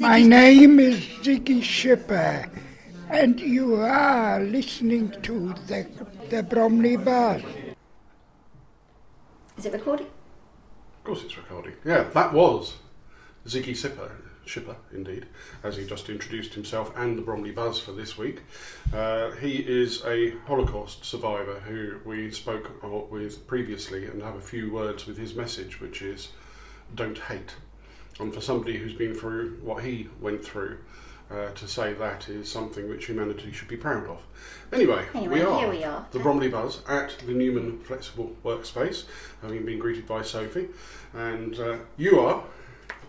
My name is Ziggy Shipper, and you are listening to the, the Bromley Buzz. Is it recording? Of course, it's recording. Yeah, that was Ziggy Sipper, Shipper, indeed, as he just introduced himself and the Bromley Buzz for this week. Uh, he is a Holocaust survivor who we spoke with previously and have a few words with his message, which is don't hate. And for somebody who's been through what he went through, uh, to say that is something which humanity should be proud of. Anyway, Anyway, we are, here we are. the Bromley Buzz at the Newman Flexible Workspace, having been greeted by Sophie, and uh, you are.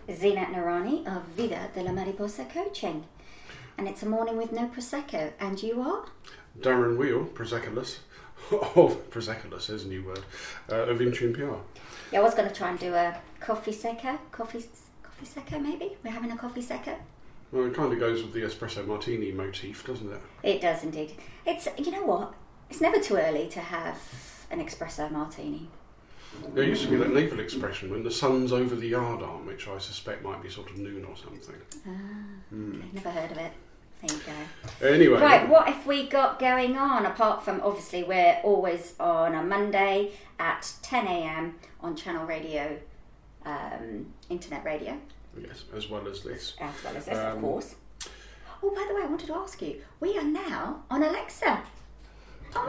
Zeenat Noorani of Vida de la Mariposa Coaching. And it's a morning with no Prosecco. And you are? Darren Weale, Proseculus, of Proseculus is a new word, uh, of Intune PR. Yeah, I was going to try and do a coffee secco. Coffee, coffee secco, maybe? We're having a coffee secco? Well, it kind of goes with the espresso martini motif, doesn't it? It does indeed. It's, you know what? It's never too early to have an espresso martini. There used to be that naval expression when the sun's over the yardarm, which I suspect might be sort of noon or something. Okay, never heard of it. There you go. Anyway, Right, what have we got going on apart from obviously we're always on a Monday at 10 a.m. on Channel Radio, um, Internet Radio, yes, as well as this. as well as this, of Um, course. Oh, by the way, I wanted to ask you, we are now on Alexa. Aren't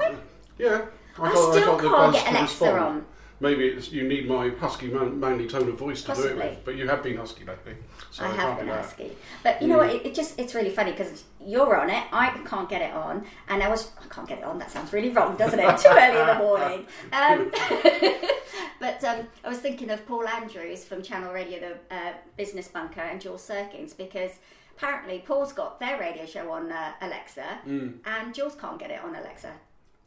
we? Yeah, I, got- still got can't get Alexa on. Maybe it's, you need my husky, man, manly tone of voice to do it with, but you have been husky lately, so I I, have been husky, but you know what? It, it just it's really funny because you're on it. I can't get it on, and I was I can't get it on. That sounds really wrong, doesn't it? Too early in the morning. Um, but um, I was thinking of Paul Andrews from Channel Radio, the uh, Business Bunker, and Jules Serkins because apparently Paul's got their radio show on uh, Alexa, Mm. and Jules can't get it on Alexa.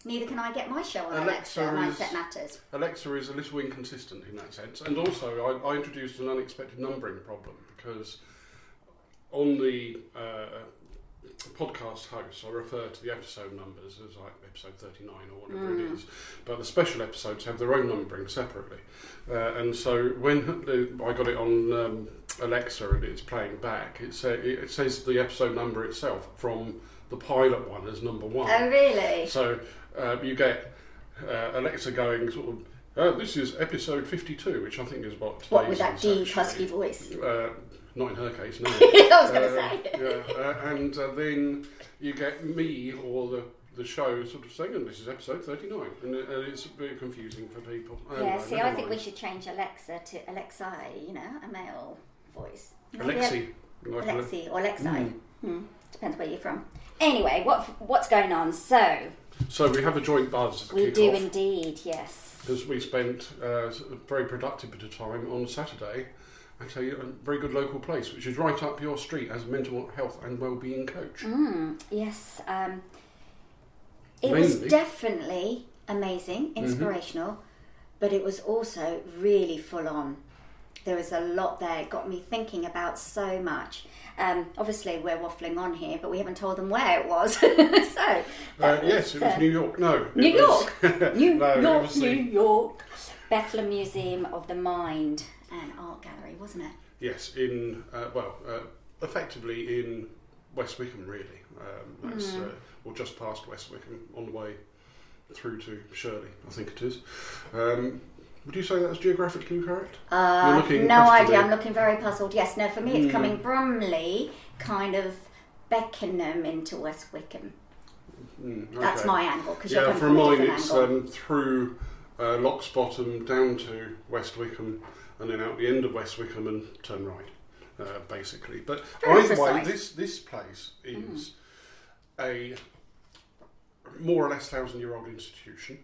Neither can I get my show on Alexa Alexa. Mindset Matters. Alexa is a little inconsistent in that sense, and also I, I introduced an unexpected numbering problem because on the uh, podcast hosts I refer to the episode numbers as like episode 39 or whatever it is, but the special episodes have their own numbering separately. Uh, and so when the, I got it on um, Alexa and it's playing back, it, say, it says the episode number itself from the pilot one as number one. Oh really? So uh, you get uh, Alexa going sort of. Uh, this is episode 52, which I think is what. What with that deep husky voice? Uh, not in her case, no. I was going to Uh, say. yeah, uh, and uh, then you get me or the the show sort of saying, and this is episode 39, and, it- and it's a bit confusing for people. Yeah, Anyway, see, I think we should change Alexa to Alexi, you know, a male voice. Alexi. Like Alexi or Alexi. Hmm. Hmm. Depends where you're from. Anyway, what what's going on? So, So we have a joint buzz we do indeed, yes. because we spent uh, a very productive bit of time on Saturday at a, a very good local place, which is right up your street as a mental health and well-being coach. Mm, yes. Um, it was Mainly. definitely amazing, Mm-hmm. inspirational, but it was also really full on. There was a lot there. It got me thinking about so much. Um, obviously, we're waffling on here, but we haven't told them where it was. so, Uh, that yes, it was uh, New York. No, New was- New no, York, was New York. Bethlem Museum of the Mind and Art Gallery, wasn't it? Yes, in uh, well, uh, effectively in West Wickham, really. Um, that's Hmm. uh, or just past West Wickham, on the way through to Shirley, I think it is. Um, would you say that's geographically correct? Uh, You're looking no idea. questioning. I'm looking very puzzled. Yes, no. For me, it's Mm. coming Bromley, kind of Beckenham into West Wickham. Mm, That's my angle because you're Yeah, coming for from mine it's um, through uh, Locks Bottom down to West Wickham and then out the end of West Wickham and turn right, uh, basically. But Very either way, this this place is a more or less thousand year old institution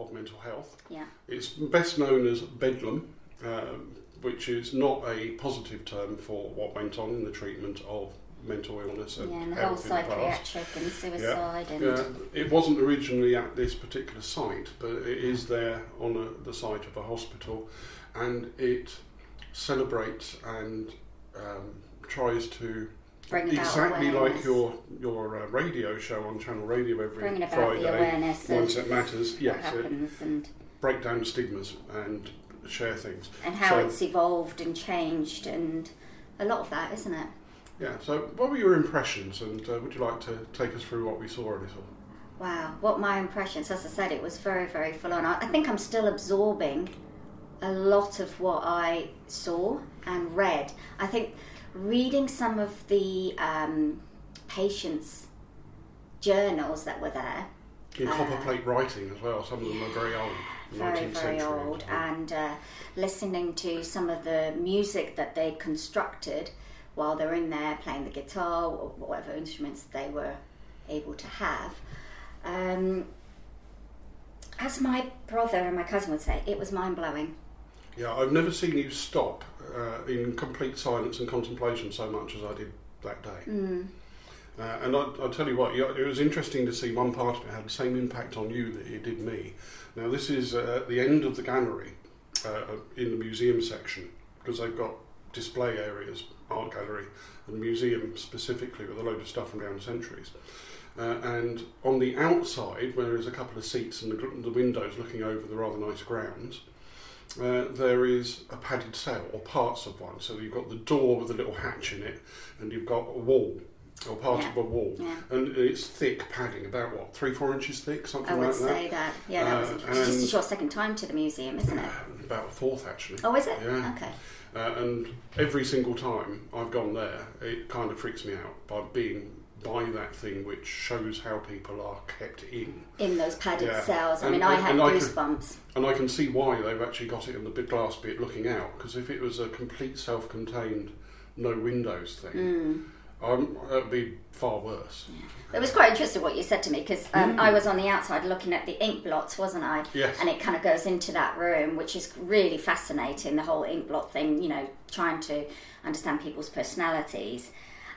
of mental health. yeah. It's best known as Bedlam, um, which is not a positive term for what went on in the treatment of mental illness and Yeah, and the whole in the psychiatric and suicide and Yeah, it wasn't originally at this particular site, but it is there on a, the site of a hospital, and it celebrates and um, tries to bring about exactly awareness. like your your uh, radio show on Channel Radio every bringing about Friday. the awareness of Mindset Matters, yes, it happens and break down stigmas and share things. and how So- it's evolved and changed and a lot of that, isn't it? Yeah. So, what were your impressions, and uh, would you like to take us through what we saw a little? Wow, what my impressions, as I said, it was very, very full on. I think I'm still absorbing a lot of what I saw and read. I think reading some of the um, patients' journals that were there, In copper plate writing as well. Some of them are very old. very, very old, and uh, listening to some of the music that they constructed while they're in there playing the guitar or whatever instruments they were able to have. Um, as my brother and my cousin would say, it was mind blowing. Yeah, I've never seen you stop uh, in complete silence and contemplation so much as I did that day. Mm. Uh, and I, I'll tell you what, it was interesting to see one part of it had the same impact on you that it did me. Now, this is uh, at the end of the gallery uh, in the museum section because they've got display areas, art gallery, and museum specifically with a load of stuff from down the centuries. Uh, and on the outside, where there's a couple of seats and the, the windows looking over the rather nice grounds, uh, there is a padded cell, or parts of one. So you've got the door with a little hatch in it, and you've got a wall, or part Yeah. of a wall. Yeah. And it's thick padding, about what, three, four inches thick, something like that. I would say that. Yeah, that was Uh, it's just your second time to the museum, isn't it? About a fourth, actually. Oh, is it? Yeah. Okay. Uh, and every single time I've gone there, it kind of freaks me out by being by that thing which shows how people are kept in. In those padded Yeah. cells. I And- mean, I had and I can- goosebumps. And I can see why they've actually got it in the big glass bit looking out, because if it was a complete self contained, no windows thing, Mm. um, that'd be far worse. It was quite interesting what you said to me because um, I was on the outside looking at the ink blots, wasn't I? Yes. And it kind of goes into that room, which is really fascinating. The whole ink blot thing, you know, trying to understand people's personalities.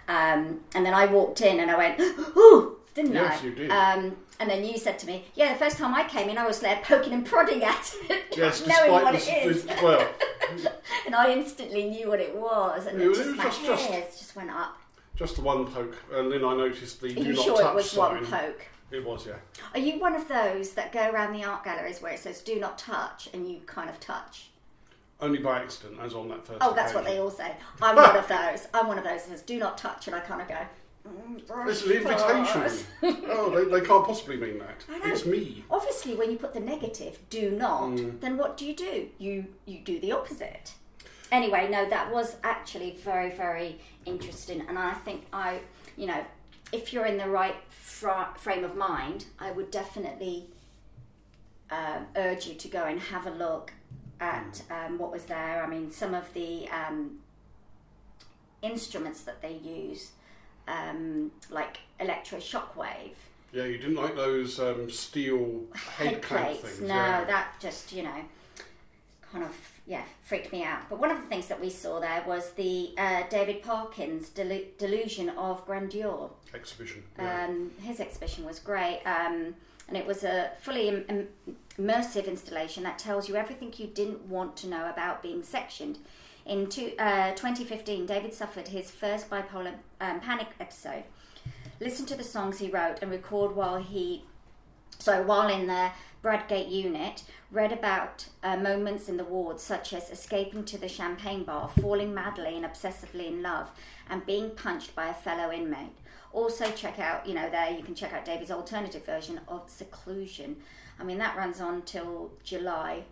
Um, and then I walked in and I went, "Ooh!" Didn't Yes, I? you did. Um, and then you said to me, "Yeah, the first time I came in, I was there poking and prodding at it, Yes, knowing what this, it is." this- well, and I instantly knew what it was, and It was- just it my just- hairs just went up. just the one poke, and then I noticed the Are do you not sure touch it was sign. one poke? It was, yeah. Are you one of those that go around the art galleries where it says "Do not touch" and you kind of touch? Only by accident, as on that first. Oh, that's what they all say. I'm one of those. I'm one of those that says "Do not touch" and I kind of go. "Mm, It's an invitation. oh, they, they can't possibly mean that. It's me. Obviously, when you put the negative "Do not," Mm. then what do you do? You you do the opposite. Anyway, no, that was actually very very interesting, and I think I, you know, if you're in the right fra- frame of mind, I would definitely um, urge you to go and have a look at um, what was there. I mean, some of the um, instruments that they use, um, like electroshock-wave, Yeah, you didn't like those um, steel head, plates. things. No, yeah. that just you know, kind of yeah, freaked me out. But one of the things that we saw there was the uh, David Parkins delu- delusion of grandeur. exhibition. Yeah. Um, his exhibition was great, um, and it was a fully Im- im- immersive installation that tells you everything you didn't want to know about being sectioned. In two, uh, 2015, David suffered his first bipolar um, panic episode. Listen to the songs he wrote and record while he, so while in the Bradgate unit, read about uh, moments in the ward such as escaping to the champagne bar, falling madly and obsessively in love, and being punched by a fellow inmate. Also, check out, you know, there you can check out David's alternative version of Seclusion. I mean, that runs on till July,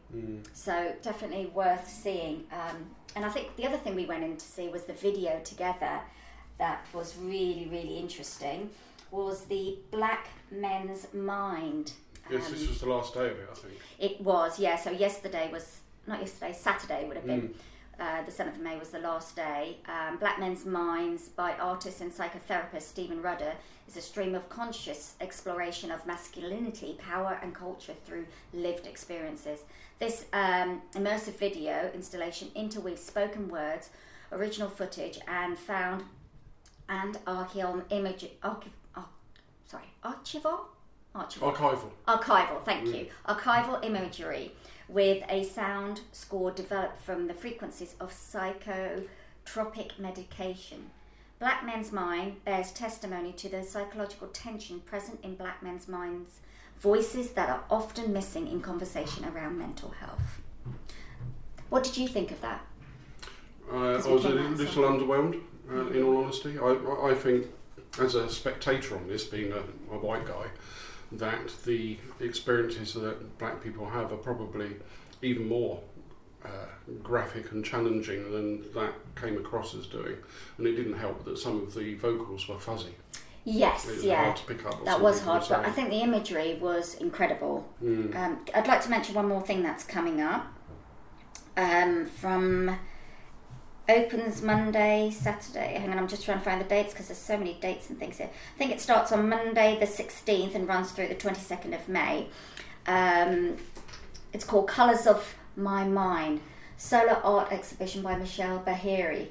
so definitely worth seeing. Um, and I think the other thing we went in to see was the video together that was really, really interesting was the Black Men's Mind. yes, this Um, was the last day of it, I think. it was, yeah. So yesterday was not yesterday. Saturday would have been. Uh, the seventh of May was the last day. Um, Black Men's Minds by artist and psychotherapist Stephen Rudder is a stream of conscious exploration of masculinity, power, and culture through lived experiences. This um, immersive video installation interweaves spoken words, original footage, and found and archaeal image. Archi- ar- sorry, archival. Archival Archival. archival thank you archival imagery with a sound score developed from the frequencies of psychotropic medication. Black men's mind bears testimony to the psychological tension present in black men's minds voices that are often missing in conversation around mental health. What did you think of that? Uh, I was a little underwhelmed. Uh, in all honesty, I, I think as a spectator on this, being a, a white guy, that the experiences that black people have are probably even more uh, graphic and challenging than that came across as doing. And it didn't help that some of the vocals were fuzzy. Yes, was yeah. hard to pick up. That was hard, but I think the imagery was incredible. Mm. Um, I'd like to mention one more thing that's coming up. Um, from opens Monday, Saturday. Hang on, I'm just trying to find the dates because there's so many dates and things here. I think it starts on Monday the 16th and runs through the 22nd of May. Um, it's called Colours of My Mind, solar art exhibition by Michelle Baharier.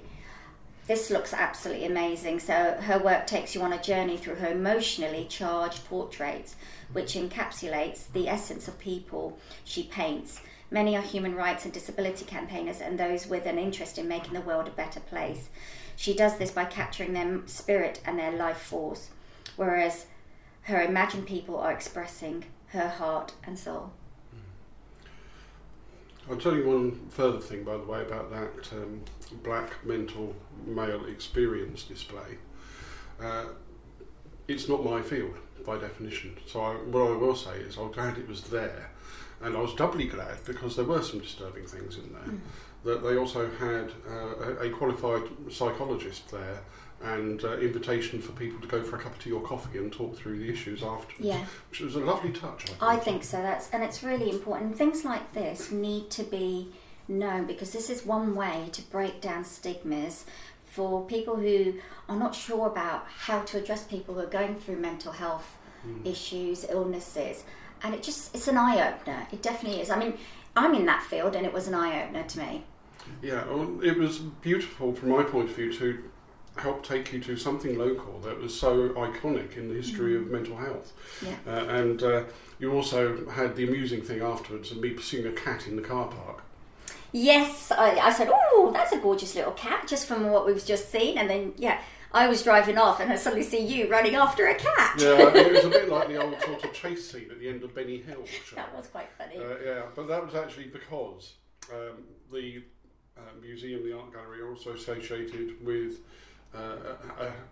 This looks absolutely amazing. So her work takes you on a journey through her emotionally charged portraits, which encapsulates the essence of people she paints. Many are human rights and disability campaigners and those with an interest in making the world a better place. She does this by capturing their spirit and their life force, whereas her imagined people are expressing her heart and soul. I'll tell you one further thing, by the way, about that um, black mental male experience display. Uh, it's not my field by definition. So I, what I will say is I'm glad it was there, and I was doubly glad because there were some disturbing things in there. That they also had uh, a, qualified psychologist there. And uh, invitation for people to go for a cup of tea or coffee and talk through the issues afterwards, Yeah. which was a lovely touch. I think so. That's and it's really important. Things like this need to be known because this is one way to break down stigmas for people who are not sure about how to address people who are going through mental health issues, illnesses, and it just it's an eye opener. It definitely is. I mean, I'm in that field, and it was an eye opener to me. Yeah, well, it was beautiful from my point of view to help take you to something local that was so iconic in the history of mental health. Yeah. Uh, and uh, you also had the amusing thing afterwards of me pursuing a cat in the car park. Yes, I, I said, "Oh, that's a gorgeous little cat," just from what we've just seen, and then yeah, I was driving off, and I suddenly see you running after a cat. Yeah, it was a bit like the old sort of chase scene at the end of Benny Hill. that was quite funny. Uh, yeah, but that was actually because um, the uh, museum, the art gallery, are also associated with uh,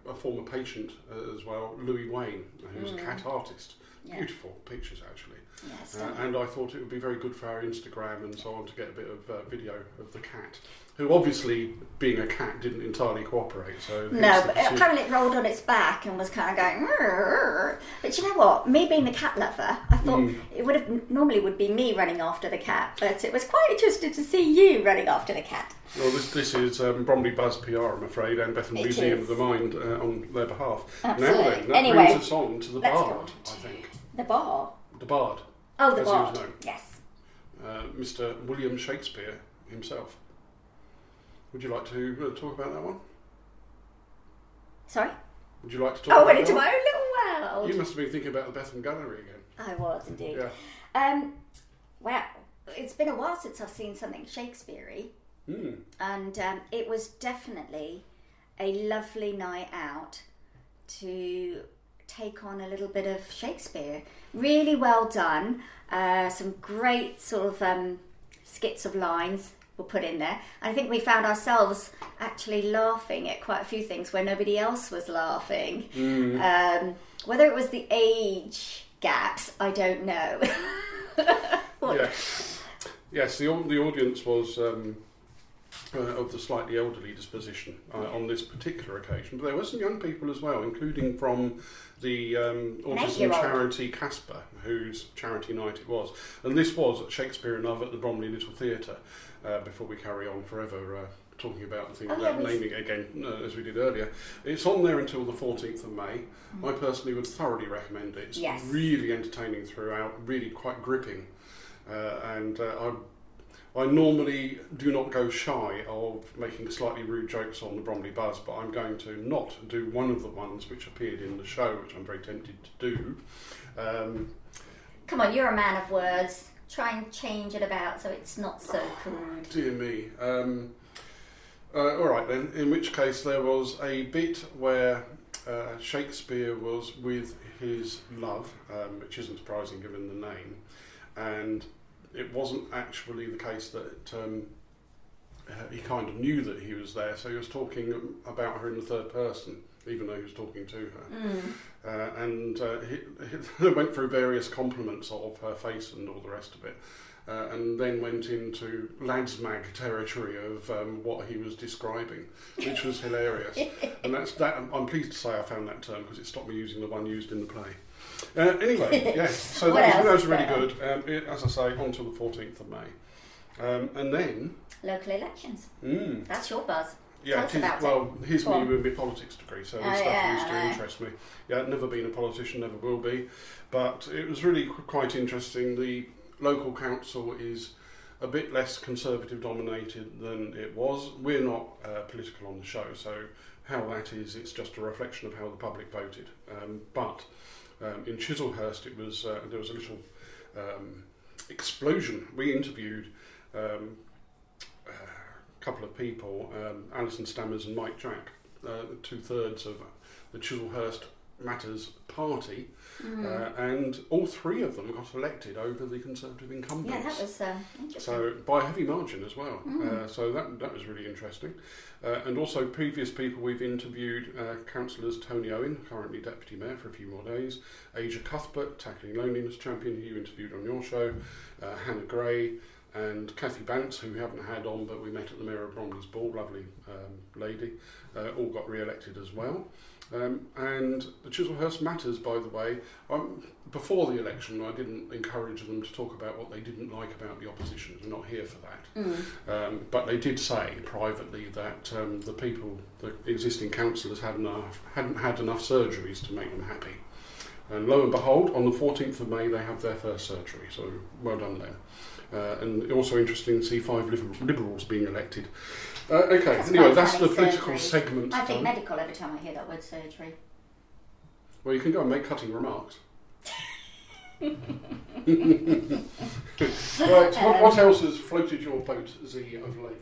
a, a, former patient uh, as well, Louis Wain, who's a cat artist. Yeah. Beautiful pictures, actually. Yeah, Uh, and I thought it would be very good for our Instagram and so on to get a bit of uh, video of the cat, who obviously, being a cat, didn't entirely cooperate. So No, but apparently it rolled on its back and was kind of going. But you know what? Me being the cat lover, I thought Mm. it would have normally would be me running after the cat, but it was quite interesting to see you running after the cat. Well, this, this is um, Bromley Buzz PR, I'm afraid, and It Museum is. of the Mind uh, on their behalf. Absolutely. Now then, that Anyway, brings us on to the Bard, on I think. The bar. The Bard, Oh, the As he was known. Yes. uh, Mr. William Shakespeare himself. Would you like to uh, talk about that one? Sorry. Would you like to talk Oh, about went into my own little world. You must have been thinking about the Bethlem Gallery again. I was indeed. Yeah. Um, wow, it's been a while since I've seen something Shakespeare-y, Hmm. and um, it was definitely a lovely night out to take on a little bit of Shakespeare. Really well done. Uh, some great sort of um, skits of lines were put in there. I think we found ourselves actually laughing at quite a few things where nobody else was laughing. Um, whether it was the age gaps, I don't know. Yes. Yes, the, the audience was um, uh, of the slightly elderly disposition uh, on this particular occasion. But there were some young people as well, including from the um, autism charity Casper, whose charity night it was. And this was at Shakespeare In Love at the Bromley Little Theatre, uh, before we carry on forever. Uh, Talking about things, Oh, yeah, uh, naming it again uh, as we did earlier. It's on there until the 14th of May. I personally would thoroughly recommend it. It's Mm. Yes. really entertaining throughout, really quite gripping. Uh, and uh, I, I normally do not go shy of making slightly rude jokes on the Bromley Buzz, but I'm going to not do one of the ones which appeared in the show, which I'm very tempted to do. Um, Come on, you're a man of words. Try and change it about so it's not so crude. dear me. Um, uh, all right then. In which case, there was a bit where uh, Shakespeare was with his love, um, which isn't surprising given the name, and it wasn't actually the case that um, uh, he kind of knew that he was there, so he was talking about her in the third person, even though he was talking to her. Mm. Uh, and uh, he, he went through various compliments of her face and all the rest of it. Uh, and then went into lads mag territory of um, what he was describing, which was hilarious. and that's that. I'm pleased to say I found that term because it stopped me using the one used in the play. Uh, anyway, yes, so that was, that was really good. Um, it, as I say, on to the 14th of May. Um, and then, Local elections. mm, That's your buzz. yeah, Tell us it is- about it. well, here's Go me with my politics degree, so this Oh, stuff yeah, used to interest me. Yeah, never been a politician, never will be, but it was really qu- quite interesting. The local council is a bit less conservative dominated than it was. We're not uh, political on the show, so how that is, it's just a reflection of how the public voted. Um, but um, in Chislehurst, it was uh, there was a little um, explosion. We interviewed. Um, a couple of people, um, Alison Stammers and Mike Jack, uh, two thirds of the Chislehurst Matters party, Mm. uh, and all three of them got elected over the Conservative incumbents. yeah, that was um, interesting. So by a heavy margin as well. Mm. Uh, so that that was really interesting. Uh, and also previous people we've interviewed, uh, councillors Tony Owen, currently deputy mayor for a few more days, Aisha Cuthbert, tackling loneliness champion, who you interviewed on your show, uh, Hannah Gray, and Kathy Bance, who we haven't had on, but we met at the Mayor of Bromley's Ball, lovely um, lady, uh, all got re-elected as well. Um, and the Chislehurst Matters, by the way, um, before the election, I didn't encourage them to talk about what they didn't like about the opposition. We're not here for that. Mm. Um, but they did say privately that um, the people, the existing councillors, had enough, hadn't had enough surgeries to make them happy. And lo and behold, on the 14th of May, they have their first surgery. So well done them. Uh, and also interesting to see five Liberals being elected. Uh, okay, That's anyway, that's the political surgeries. segment. I think done. medical every time I hear that word surgery. Well, you can go and make cutting remarks. right, what, what else has floated your boat, Z, of late?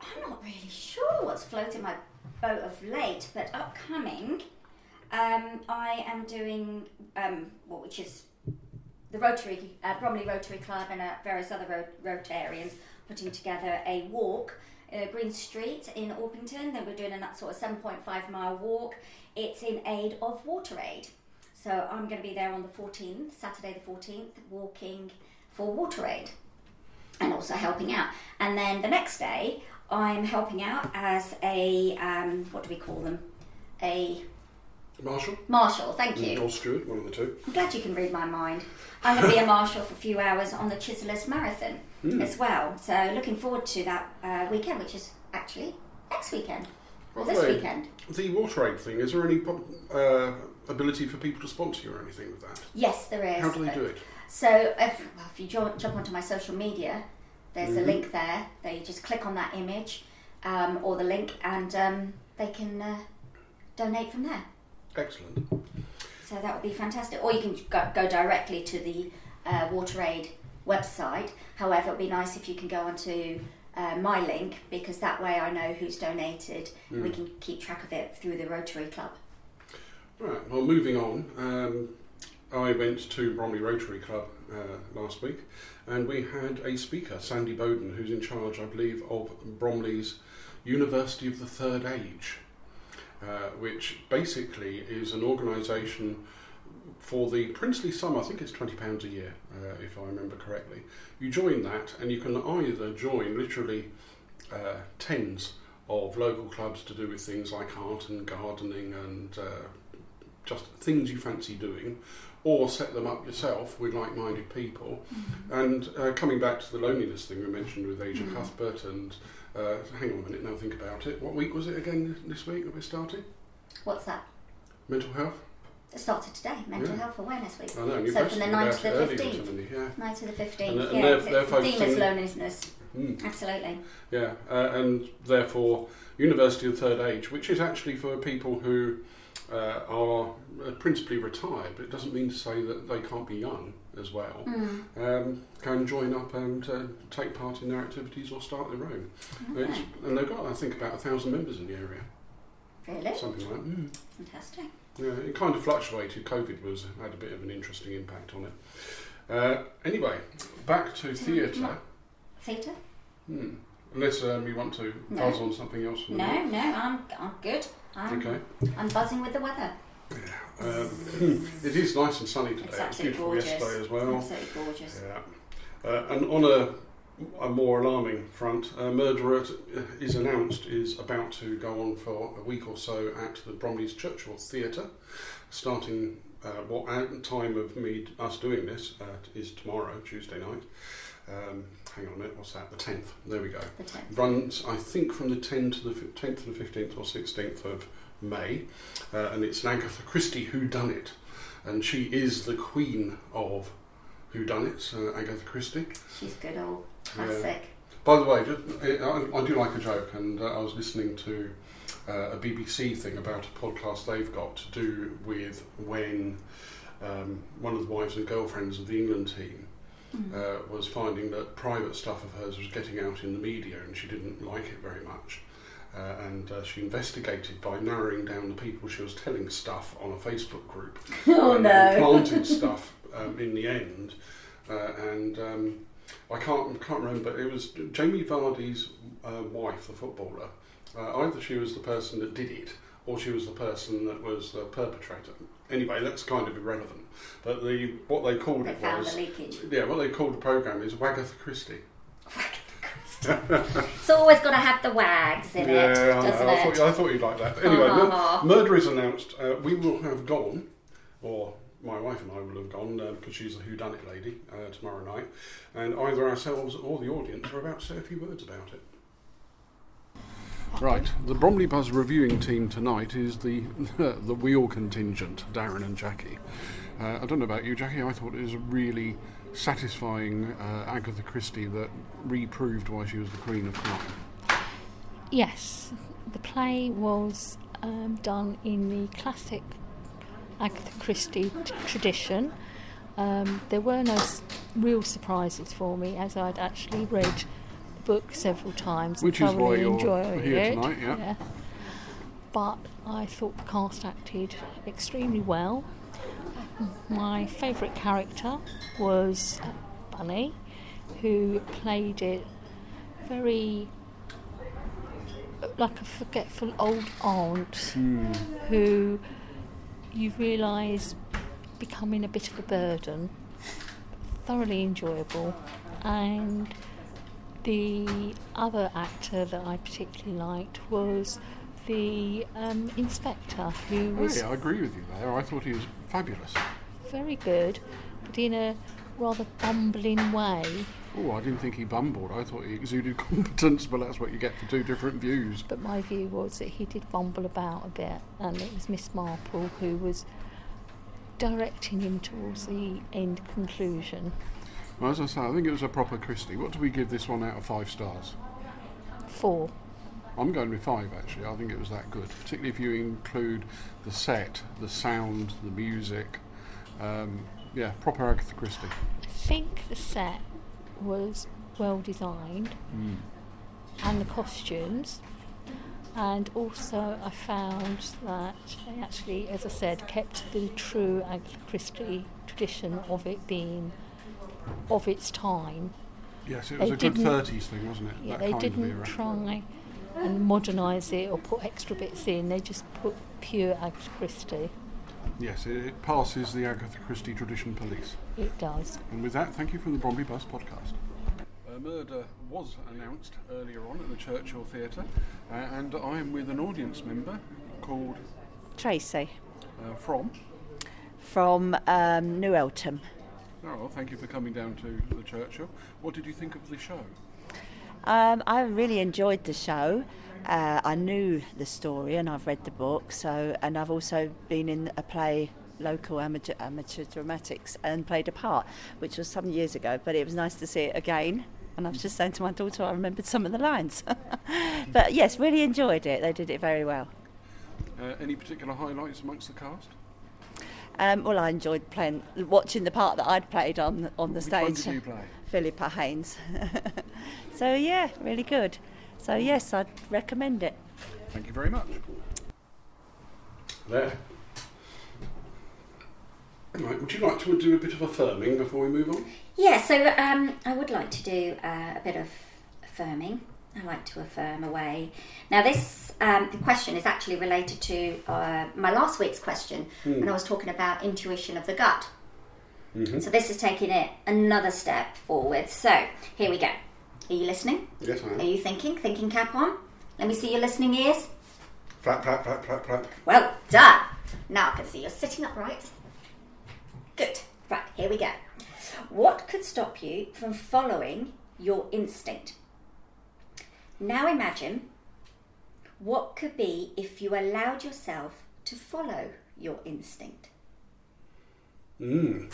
I'm not really sure what's floating my boat of late, but upcoming, um, I am doing um, what which is the Rotary, uh, Bromley Rotary Club, and uh, various other ro- Rotarians putting together a walk. Uh, Green Street in Orpington. Then we're doing a sort of 7.5 mile walk. It's in aid of Water Aid. So I'm going to be there on the 14th, Saturday the 14th, walking for Water Aid and also helping out. And then the next day, I'm helping out as a um, what do we call them? A Marshall? marshal. Thank you. Or Stuart, one of the two. I'm glad you can read my mind. I'm going to be a marshal for a few hours on the Chislehurst Marathon Hmm. as well. So looking forward to that uh, weekend, which is actually next weekend or this way, weekend. The water aid thing, is there any uh, ability for people to sponsor you or anything with that? Yes, there is. How do they do it? So if, well, if you jump onto my social media, there's Mhm. a link there. They just click on that image um, or the link, and um, they can uh, donate from there. Excellent. So that would be fantastic. Or you can go, go directly to the uh, WaterAid website. However, it would be nice if you can go onto uh, my link because that way I know who's donated. and We Mm. can keep track of it through the Rotary Club. Right, well, moving on. Um, I went to Bromley Rotary Club uh, last week and we had a speaker, Sandy Bowden, who's in charge, I believe, of Bromley's University of the Third Age, uh, which basically is an organisation for the princely sum, I think it's £20 a year, uh, if I remember correctly. You join that and you can either join literally uh, tens of local clubs to do with things like art and gardening and uh, just things you fancy doing, or set them up yourself with like minded people. And uh, coming back to the loneliness thing we mentioned with Aisha Mm. Cuthbert, and uh, hang on a minute, now think about it. What week was it again this week that we're starting? What's that? Mental health? It started today, Mental Yeah. Health Awareness Week. Know, So from the 9th to the 15th. Yeah. 9th to the 15th, And- and yeah. they're- they're the theme is loneliness. Mm. Absolutely. Yeah, uh, and therefore, University of Third Age, which is actually for people who uh, are uh, principally retired, but it doesn't mean to say that they can't be young as well, Mm. um, can join up and uh, take part in their activities or start their own. Okay. and they've got, I think, about a thousand members in the area, Really? something like that. Mm. Fantastic. Yeah, it kind of fluctuated. COVID was had a bit of an interesting impact on it. Uh, anyway, back to So, theatre. Theatre? Hmm. Unless um, you want to No. buzz on something else. from No, no, I'm, I'm good. I'm, Okay. I'm buzzing with the weather. Um, it is nice and sunny today. It's It's beautiful gorgeous. yesterday as well. Absolutely gorgeous. Yeah. Uh, and on a, a more alarming front, a murderer t- is announced is about to go on for a week or so at the Bromley's Churchill Theatre, starting uh, what time of me us doing this uh, is tomorrow, Tuesday night. Um, hang on a minute, what's that? The 10th. There we go. The 10th. runs I think from the 10 to the fif- 10th to the 15th or 16th of May, uh, and it's an Agatha Christie who done it, and she is the queen of who done it, Agatha Christie. She's good old classic. By the way, just, I, I do like a joke, and uh, I was listening to uh, a BBC thing about a podcast they've got to do with when um, one of the wives and girlfriends of the England team Mm. uh, was finding that private stuff of hers was getting out in the media and she didn't like it very much. Uh, and uh, she investigated by narrowing down the people she was telling stuff on a Facebook group. Oh no. planted stuff um, in the end. Uh, and um, I can't can't remember. It was Jamie Vardy's uh, wife, the footballer. Uh, either she was the person that did it, or she was the person that was the perpetrator. Anyway, that's kind of irrelevant. But the what they called They it found was the yeah, what they called the program is Wagatha Christie. It's always got to have the wags in yeah, it, doesn't I it? thought I thought you'd like that. But anyway, mur- murder is announced. Uh, we will have gone, or my wife and I will have gone because she's a whodunit lady uh, tomorrow night, and either ourselves or the audience are about to say a few words about it. Right, the Bromley Buzz reviewing team tonight is the the Weale contingent, Darren and Jackie. Uh, I don't know about you, Jackie. I thought it was a really satisfying uh, Agatha Christie that reproved why she was the queen of crime. Yes, the play was um, done in the classic Agatha Christie t- tradition. Um, there were no s- real surprises for me as I'd actually read the book several times Which and is why thoroughly you're enjoyed here it. tonight, yeah. But I thought the cast acted extremely well. My favourite character was Bunny, who played it very like a forgetful old aunt who you realise becoming a bit of a burden. Thoroughly enjoyable. And the other actor that I particularly liked was the um, inspector, who Oh, was yeah, I agree with you there. I thought he was fabulous. very good, but in a rather bumbling way. Oh, I didn't think he bumbled. I thought he exuded competence, but that's what you get for two different views. But my view was that he did bumble about a bit, and it was Miss Marple who was directing him towards the end conclusion. Well, as I say, I think it was a proper Christie. What do we give this one out of five stars? Four. I'm going with five actually. I think it was that good, particularly if you include the set, the sound, the music. Um, yeah, proper Agatha Christie. I think the set was well designed, mm. and the costumes. And also, I found that they actually, as I said, kept the true Agatha Christie tradition of it being of its time. Yes, it was They a good 30s thing, wasn't it? Yeah, that they didn't try and modernise it or put extra bits in. They just put pure Agatha Christie. Yes, it, it passes the Agatha Christie tradition police. It does. And with that, thank you from the Bromley Buzz podcast. A murder was announced earlier on at the Churchill Theatre, uh, and I am with an audience member called Tracy uh, from. from um, New Eltham. Oh, well, thank you for coming down to the Churchill. What did you think of the show? Um, I really enjoyed the show. Uh, I knew the story and I've read the book. So, and I've also been in a play, local amateur, amateur dramatics, and played a part, which was some years ago. But it was nice to see it again. And I was just saying to my daughter, I remembered some of the lines. but yes, really enjoyed it. They did it very well. Uh, any particular highlights amongst the cast? Um, well, I enjoyed playing, watching the part that I'd played on on the Which one stage. did you play? Philippa Haynes. so yeah, really good. So yes, I'd recommend it. Thank you very much. There. Right, would you like to do a bit of affirming before we move on? Yeah, so um, I would like to do uh, a bit of affirming. I like to affirm away. Now, this um, question is actually related to uh, my last week's question when I was talking about intuition of the gut. So, this is taking it another step forward. So, here we go. Are you listening? Yes, I Are you thinking? Thinking cap on? Let me see your listening ears. Flap, flap, flap, flap, flap. Well done. Now I can see you're sitting upright. Good. Right, here we go. What could stop you from following your instinct? Now imagine what could be if you allowed yourself to follow your instinct. Mm.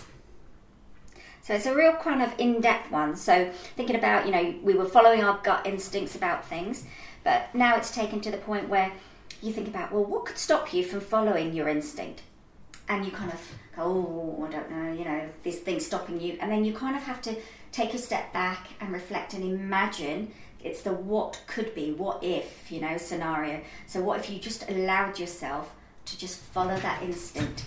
So it's a real kind of in-depth one. So thinking about, you know, we were following our gut instincts about things, but now it's taken to the point where you think about, well, what could stop you from following your instinct? And you kind of go, oh, I don't know, you know, this thing's stopping you. And then you kind of have to take a step back and reflect and imagine it's the what could be, what if, you know, scenario. So what if you just allowed yourself to just follow that instinct?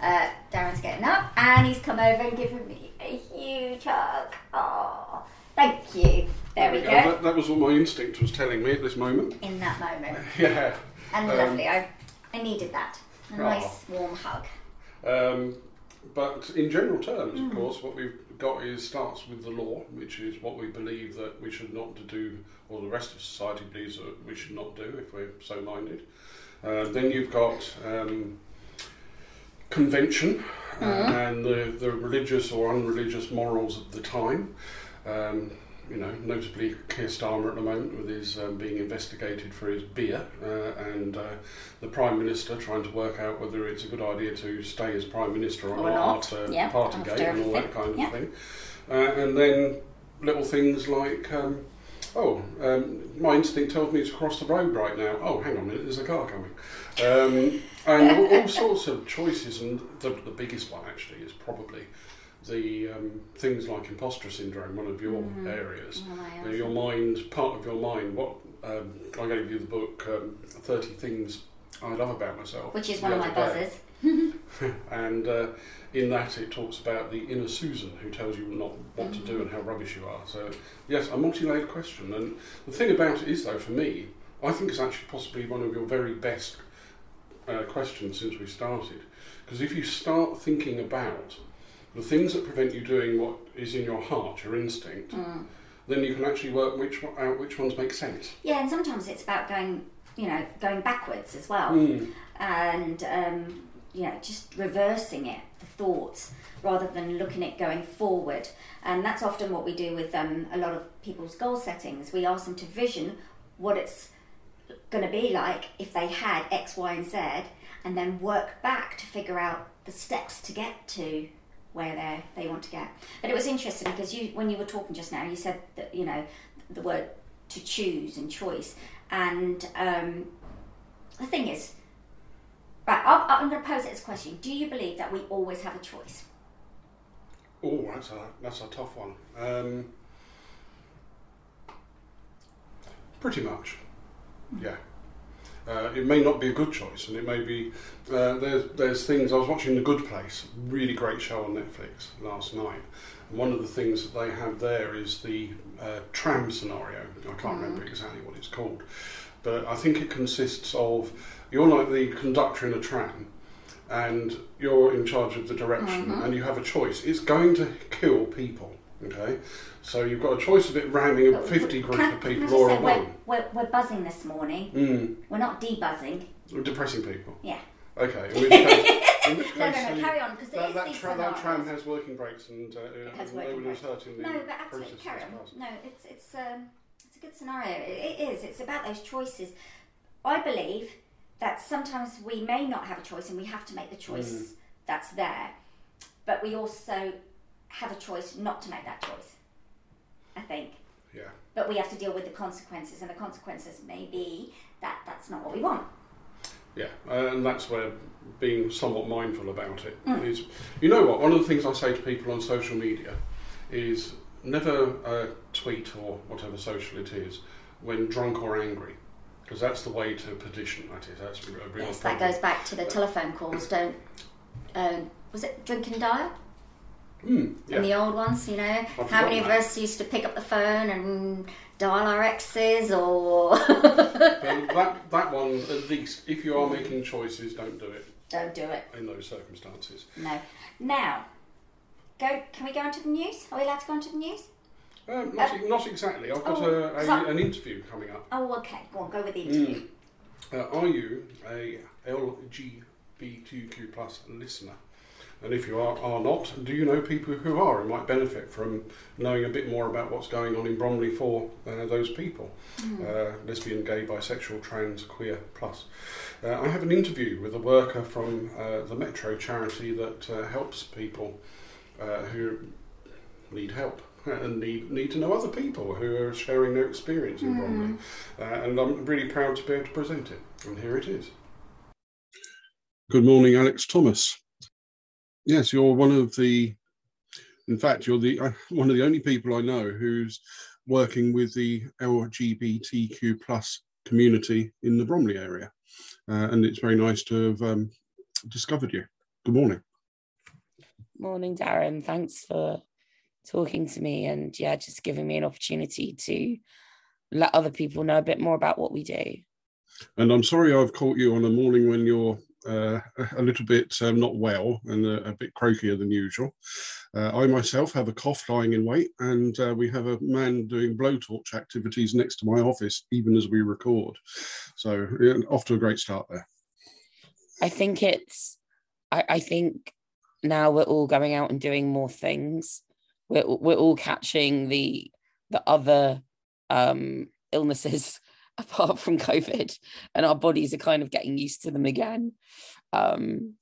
Uh, Darren's getting up and he's come over and given me a huge hug. Oh, thank you. There we go. That, that was what my instinct was telling me at this moment. In that moment. Yeah. And Um, lovely. I, I needed that. A Oh. nice warm hug. Um, but in general terms, Mm. of course, what we've got is starts with the law, which is what we believe that we should not do, or the rest of society believes that we should not do if we're so minded. Uh, then you've got um, convention uh, and the, the religious or unreligious morals of the time. Um, you know, notably Keir Starmer at the moment with his um, being investigated for his beer, uh, and uh, the Prime Minister trying to work out whether it's a good idea to stay as Prime Minister or, Or not, after yeah, Partygate after and all that kind of yeah. thing. Uh, and then little things like, um, oh, um, my instinct tells me to cross the road right now. Oh, hang on a minute, there's a car coming. And all, all sorts of choices, and the, the biggest one actually is probably the um, things like imposter syndrome, one of your areas. Oh, your mind, part of your mind. What um, I gave you the book, um, Thirty Things I Love About Myself, Which is one of my buzzers. and uh, in that it talks about the inner Susan who tells you not what to do and how rubbish you are. So yes, a multi-layered question. And the thing about it is, though, for me, I think it's actually possibly one of your very best uh, questions since we started. Because if you start thinking about the things that prevent you doing what is in your heart, your instinct, Mm. then you can actually work which one- out which ones make sense. Yeah, and sometimes it's about going, you know, going backwards as well. Mm. and um, you know just reversing it the thoughts rather than looking at going forward and that's often what we do with um, a lot of people's goal settings we ask them to vision what it's going to be like if they had x y and z and then work back to figure out the steps to get to where they they want to get but it was interesting because you when you were talking just now you said that you know the word to choose and choice and um, the thing is Right, I'm, I'm going to pose it as a question. Do you believe that we always have a choice? Oh, that's a that's a tough one. Um, pretty much, yeah. Uh, it may not be a good choice, and it may be. Uh, there's there's things. I was watching The Good Place, really great show on Netflix last night. And one of the things that they have there is the uh, tram scenario. I can't remember exactly what it's called, but I think it consists of you're like the conductor in a tram, and you're in charge of the direction, and you have a choice. It's going to kill people. Okay, so you've got a choice of it ramming a 50 group Can- of people or a one. we're, we're buzzing this morning. Mm, We're not debuzzing. We're depressing people. Yeah. Okay. In which case, in which No, no, no, carry on, 'cause it that, that, tra- that tram has working brakes and uh, it has no working one is brakes. hurting the No, but absolutely, carry on. No, it's it's um, it's a good scenario. It, it is. It's about those choices. I believe that sometimes we may not have a choice, and we have to make the choice Mm. that's there. But we also have a choice not to make that choice. I think. Yeah. But we have to deal with the consequences, and the consequences may be that that's not what we want. Yeah, uh, and that's where being somewhat mindful about it Mm. is. You know what? One of the things I say to people on social media is never uh, tweet or whatever social it is when drunk or angry, because that's the way to perdition. That is. That's a real Yes, that goes back to the telephone calls. Don't. Um, was it drink and dial? Mm, yeah. in the old ones, you know. How many of us used to pick up the phone and dial our exes or that, that one, at least, if you are making choices, don't do it don't do it. in those circumstances. No. Now, go. Can we go on to the news? Are we allowed to go on to the news? Um, not, not exactly. I've got Oh, a, a, an interview coming up. Oh, okay. Go on. Go with the interview. Uh, are you a LGBTQ plus listener? And if you are, are not, do you know people who are and might benefit from knowing a bit more about what's going on in Bromley for uh, those people? Uh, lesbian, gay, bisexual, trans, queer, plus. Uh, I have an interview with a worker from uh, the Metro charity that uh, helps people uh, who need help and need, need to know other people who are sharing their experience in Bromley. Uh, and I'm really proud to be able to present it. And here it is. Good morning, Alex Thomas. Yes, you're one of the, in fact, you're the one of the only people I know who's working with the LGBTQ plus community in the Bromley area, uh, and it's very nice to have um, discovered you. Good morning. Morning, Darren. Thanks for talking to me and yeah, just giving me an opportunity to let other people know a bit more about what we do. And I'm sorry I've caught you on a morning when you're uh, a little bit um, not well and a, a bit croakier than usual. Uh, I myself have a cough lying in wait, and uh, we have a man doing blowtorch activities next to my office, even as we record. So, yeah, off to a great start there. I think it's, I, I think now we're all going out and doing more things. We're, we're all catching the the other um, illnesses apart from COVID, and our bodies are kind of getting used to them again. Um,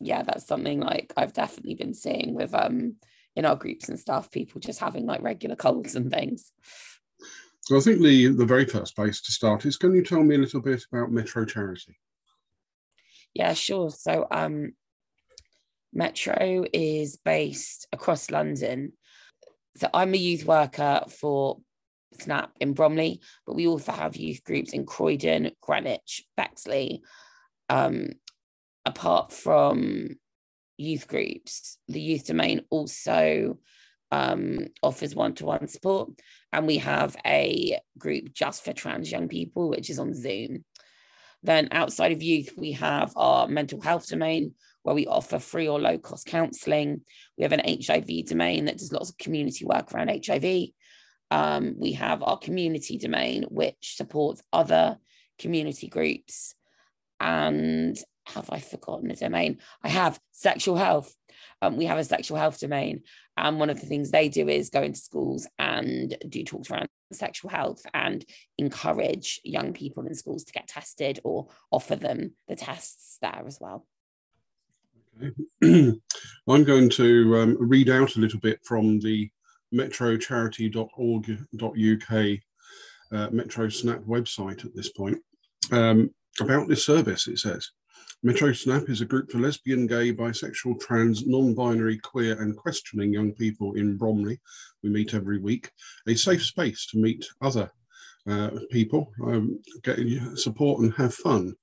yeah, that's something like I've definitely been seeing with um in our groups and stuff, people just having like regular colds and things. So, I think the, the very first place to start is can you tell me a little bit about Metro Charity? Yeah, sure. So um Metro is based across London. So I'm a youth worker for Snap in Bromley, but we also have youth groups in Croydon, Greenwich, Bexley. Um, apart from youth groups, the youth domain also um, offers one-to-one support, and we have a group just for trans young people, which is on Zoom. Then outside of youth, we have our mental health domain where we offer free or low cost counselling. We have an HIV domain that does lots of community work around HIV. Um, we have our community domain, which supports other community groups. And have I forgotten a domain? I have sexual health. Um, we have a sexual health domain. And one of the things they do is go into schools and do talks around sexual health and encourage young people in schools to get tested or offer them the tests there as well. I'm going to um, read out a little bit from the metrocharity.org.uk uh, Metro Snap website at this point. Um, about this service, it says Metro Snap is a group for lesbian, gay, bisexual, trans, non binary, queer, and questioning young people in Bromley. We meet every week, a safe space to meet other uh, people, um, get support, and have fun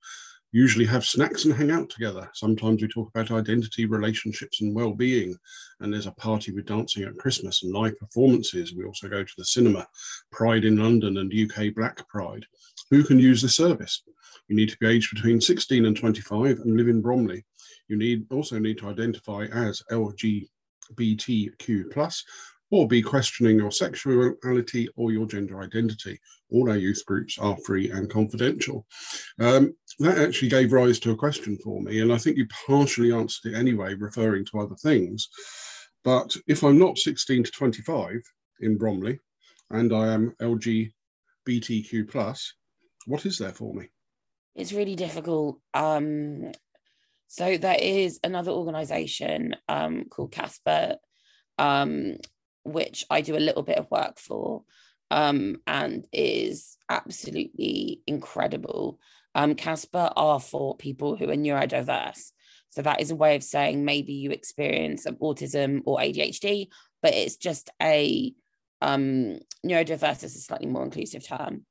usually have snacks and hang out together. Sometimes we talk about identity, relationships, and well being. And there's a party with dancing at Christmas and live performances. We also go to the cinema, Pride in London, and UK Black Pride. Who can use the service? You need to be aged between 16 and 25 and live in Bromley. You need also need to identify as LGBTQ plus or be questioning your sexuality or your gender identity. All our youth groups are free and confidential. Um, that actually gave rise to a question for me, and I think you partially answered it anyway, referring to other things. But if I'm not 16 to 25 in Bromley and I am LGBTQ plus, what is there for me? It's really difficult. Um, so there is another organisation um, called Casper, um, which I do a little bit of work for, um, and is absolutely incredible. Um, Casper are for people who are neurodiverse. So that is a way of saying maybe you experience autism or ADHD, but it's just a um, neurodiverse is a slightly more inclusive term.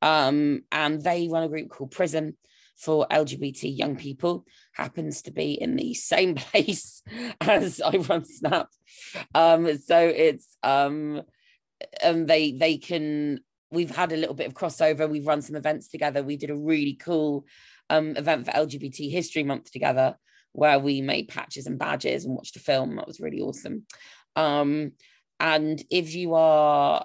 Um, and they run a group called Prism. For LGBT young people happens to be in the same place as I run Snap. Um, so it's um, and they they can we've had a little bit of crossover. We've run some events together. We did a really cool um, event for LGBT History Month together, where we made patches and badges and watched a film. That was really awesome. Um, and if you are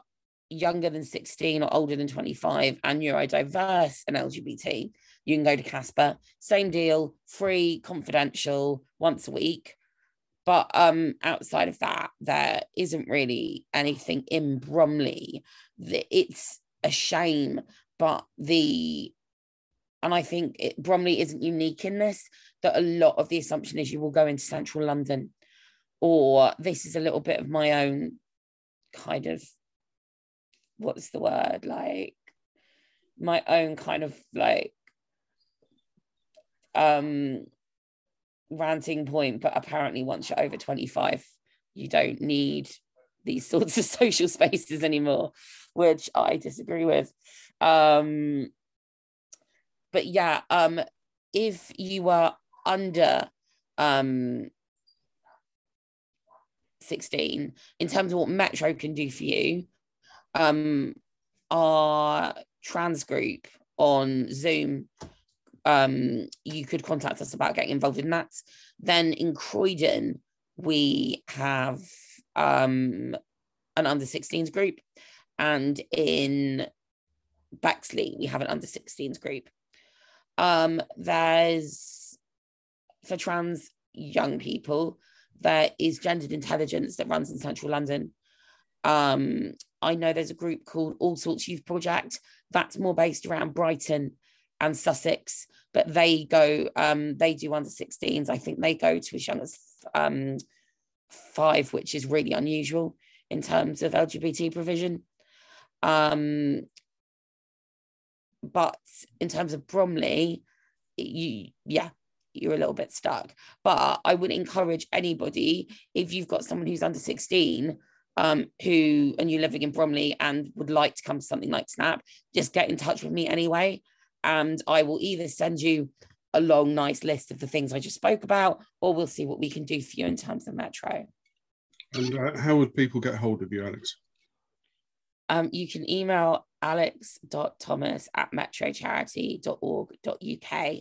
younger than 16 or older than 25 and you're neurodiverse and LGBT, you can go to Casper. Same deal, free, confidential, once a week. But um, outside of that, there isn't really anything in Bromley. It's a shame, but the and I think it, Bromley isn't unique in this. That a lot of the assumption is you will go into central London, or this is a little bit of my own kind of what's the word like my own kind of like um ranting point but apparently once you're over 25 you don't need these sorts of social spaces anymore which i disagree with. Um but yeah um if you are under um 16 in terms of what metro can do for you um our trans group on zoom um, you could contact us about getting involved in that. Then in Croydon, we have um, an under 16s group, and in Bexley, we have an under 16s group. Um, there's for trans young people, there is gendered intelligence that runs in central London. Um, I know there's a group called All Sorts Youth Project that's more based around Brighton and Sussex, but they go, um, they do under 16s. I think they go to as young as um, five, which is really unusual in terms of LGBT provision. Um, but in terms of Bromley, you, yeah, you're a little bit stuck. But I would encourage anybody, if you've got someone who's under 16, um, who and you're living in Bromley and would like to come to something like Snap, just get in touch with me anyway and I will either send you a long, nice list of the things I just spoke about, or we'll see what we can do for you in terms of Metro. And uh, how would people get hold of you, Alex? Um, you can email alex.thomas at metrocharity.org.uk,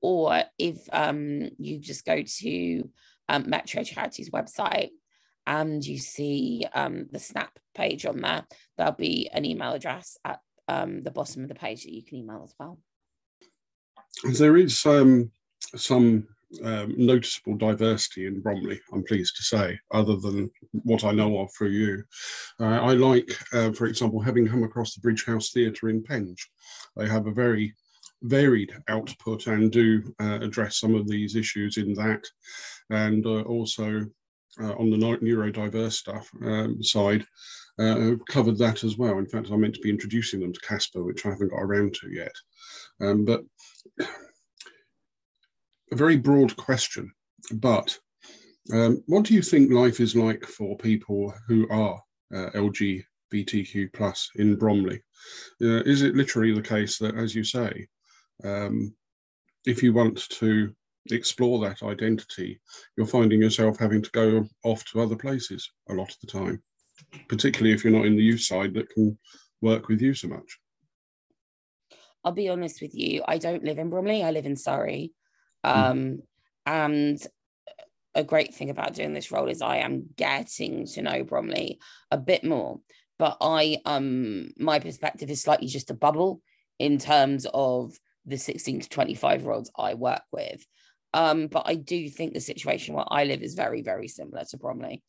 or if um, you just go to um, Metro Charity's website and you see um, the Snap page on there, there'll be an email address at um, the bottom of the page that you can email as well. There is um, some um, noticeable diversity in Bromley, I'm pleased to say, other than what I know of through you. Uh, I like, uh, for example, having come across the Bridge House Theatre in Penge. They have a very varied output and do uh, address some of these issues in that. And uh, also uh, on the neurodiverse stuff um, side, uh, covered that as well. In fact, I meant to be introducing them to Casper, which I haven't got around to yet. Um, but a very broad question. But um, what do you think life is like for people who are uh, LGBTQ plus in Bromley? Uh, is it literally the case that, as you say, um, if you want to explore that identity, you're finding yourself having to go off to other places a lot of the time? Particularly if you're not in the youth side that can work with you so much? I'll be honest with you. I don't live in Bromley. I live in Surrey. Hmm. Um, mm. And a great thing about doing this role is I am getting to know Bromley a bit more. But I, um, my perspective is slightly just a bubble in terms of the 16 to 25 year olds I work with. Um, but I do think the situation where I live is very, very similar to Bromley.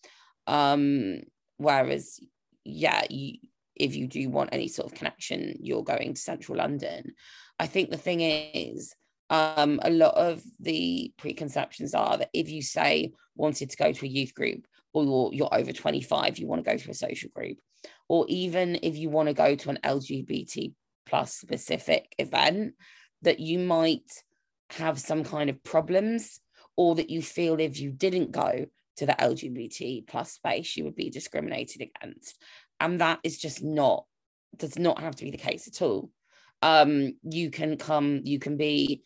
Um, Whereas, yeah, you, if you do want any sort of connection, you're going to central London. I think the thing is, um, a lot of the preconceptions are that if you say wanted to go to a youth group or you're, you're over 25, you want to go to a social group, or even if you want to go to an LGBT plus specific event, that you might have some kind of problems, or that you feel if you didn't go, to the LGBT plus space, you would be discriminated against. And that is just not, does not have to be the case at all. Um, you can come, you can be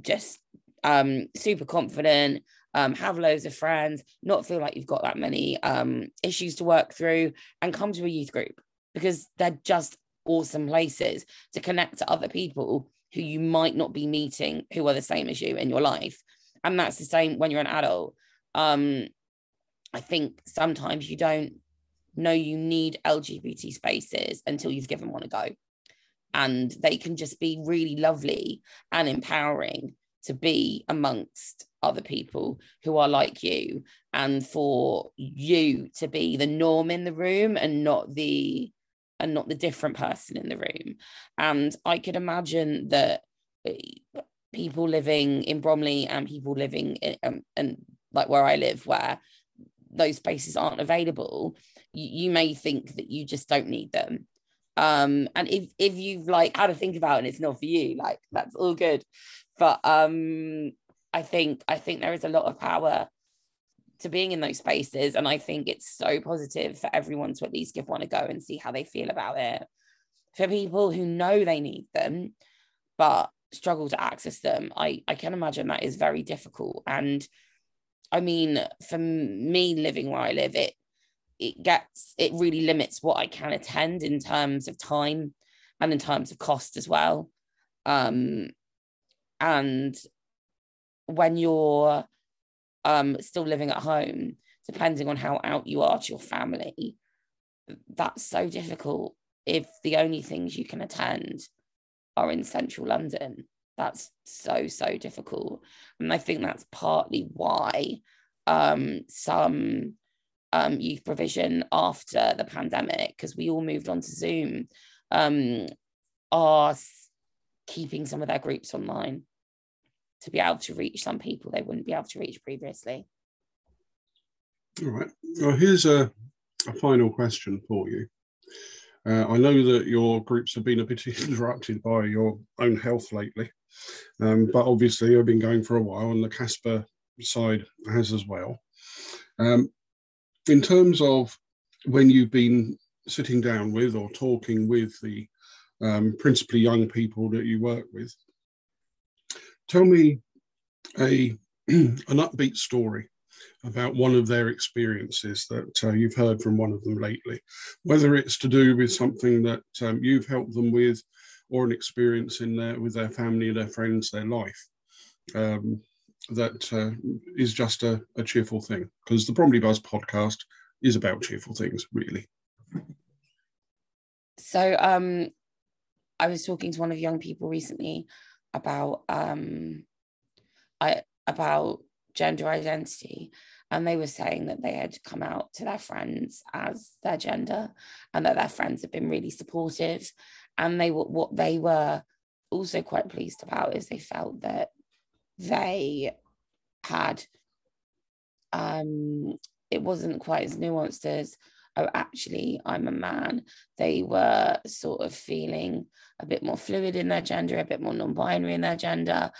just um, super confident, um, have loads of friends, not feel like you've got that many um, issues to work through, and come to a youth group because they're just awesome places to connect to other people who you might not be meeting who are the same as you in your life. And that's the same when you're an adult. Um, I think sometimes you don't know you need LGBT spaces until you've given one a go. And they can just be really lovely and empowering to be amongst other people who are like you and for you to be the norm in the room and not the and not the different person in the room and i could imagine that eh, people living in bromley and people living in um, and like where i live where those spaces aren't available you, you may think that you just don't need them. Um and if if you've like had to think about it and it's not for you like that's all good. But um i think i think there is a lot of power to being in those spaces. And i think it's so positive for everyone to at least give one a go and see how they feel about it. For people who know they need them but struggle to access them i i can imagine that is very difficult. And i mean for me living where i live it it gets it really limits what I can attend in terms of time and in terms of cost as well. Um, and when you're um, still living at home, depending on how out you are to your family, that's so difficult if the only things you can attend are in central London. That's so, so difficult. And I think that's partly why um, some um, youth provision after the pandemic because we all moved on to Zoom um, are keeping some of their groups online to be able to reach some people they wouldn't be able to reach previously. All right. Well, here's a, a final question for you. Uh, I know that your groups have been a bit interrupted by your own health lately, um, but obviously I've been going for a while, and the Casper side has as well. Um, in terms of when you've been sitting down with or talking with the um, principally young people that you work with, tell me a an upbeat story about one of their experiences that uh, you've heard from one of them lately, whether it's to do with something that um, you've helped them with, or an experience in their with their family, their friends, their life. Um, that uh, is just a, a cheerful thing because the Bromley Buzz podcast is about cheerful things, really. So, um, I was talking to one of young people recently about um, I about gender identity, and they were saying that they had come out to their friends as their gender, and that their friends had been really supportive, and they were what they were also quite pleased about is they felt that they had um it wasn't quite as nuanced as oh actually i'm a man. They were sort of feeling a bit more fluid in their gender a bit more non-binary in their gender.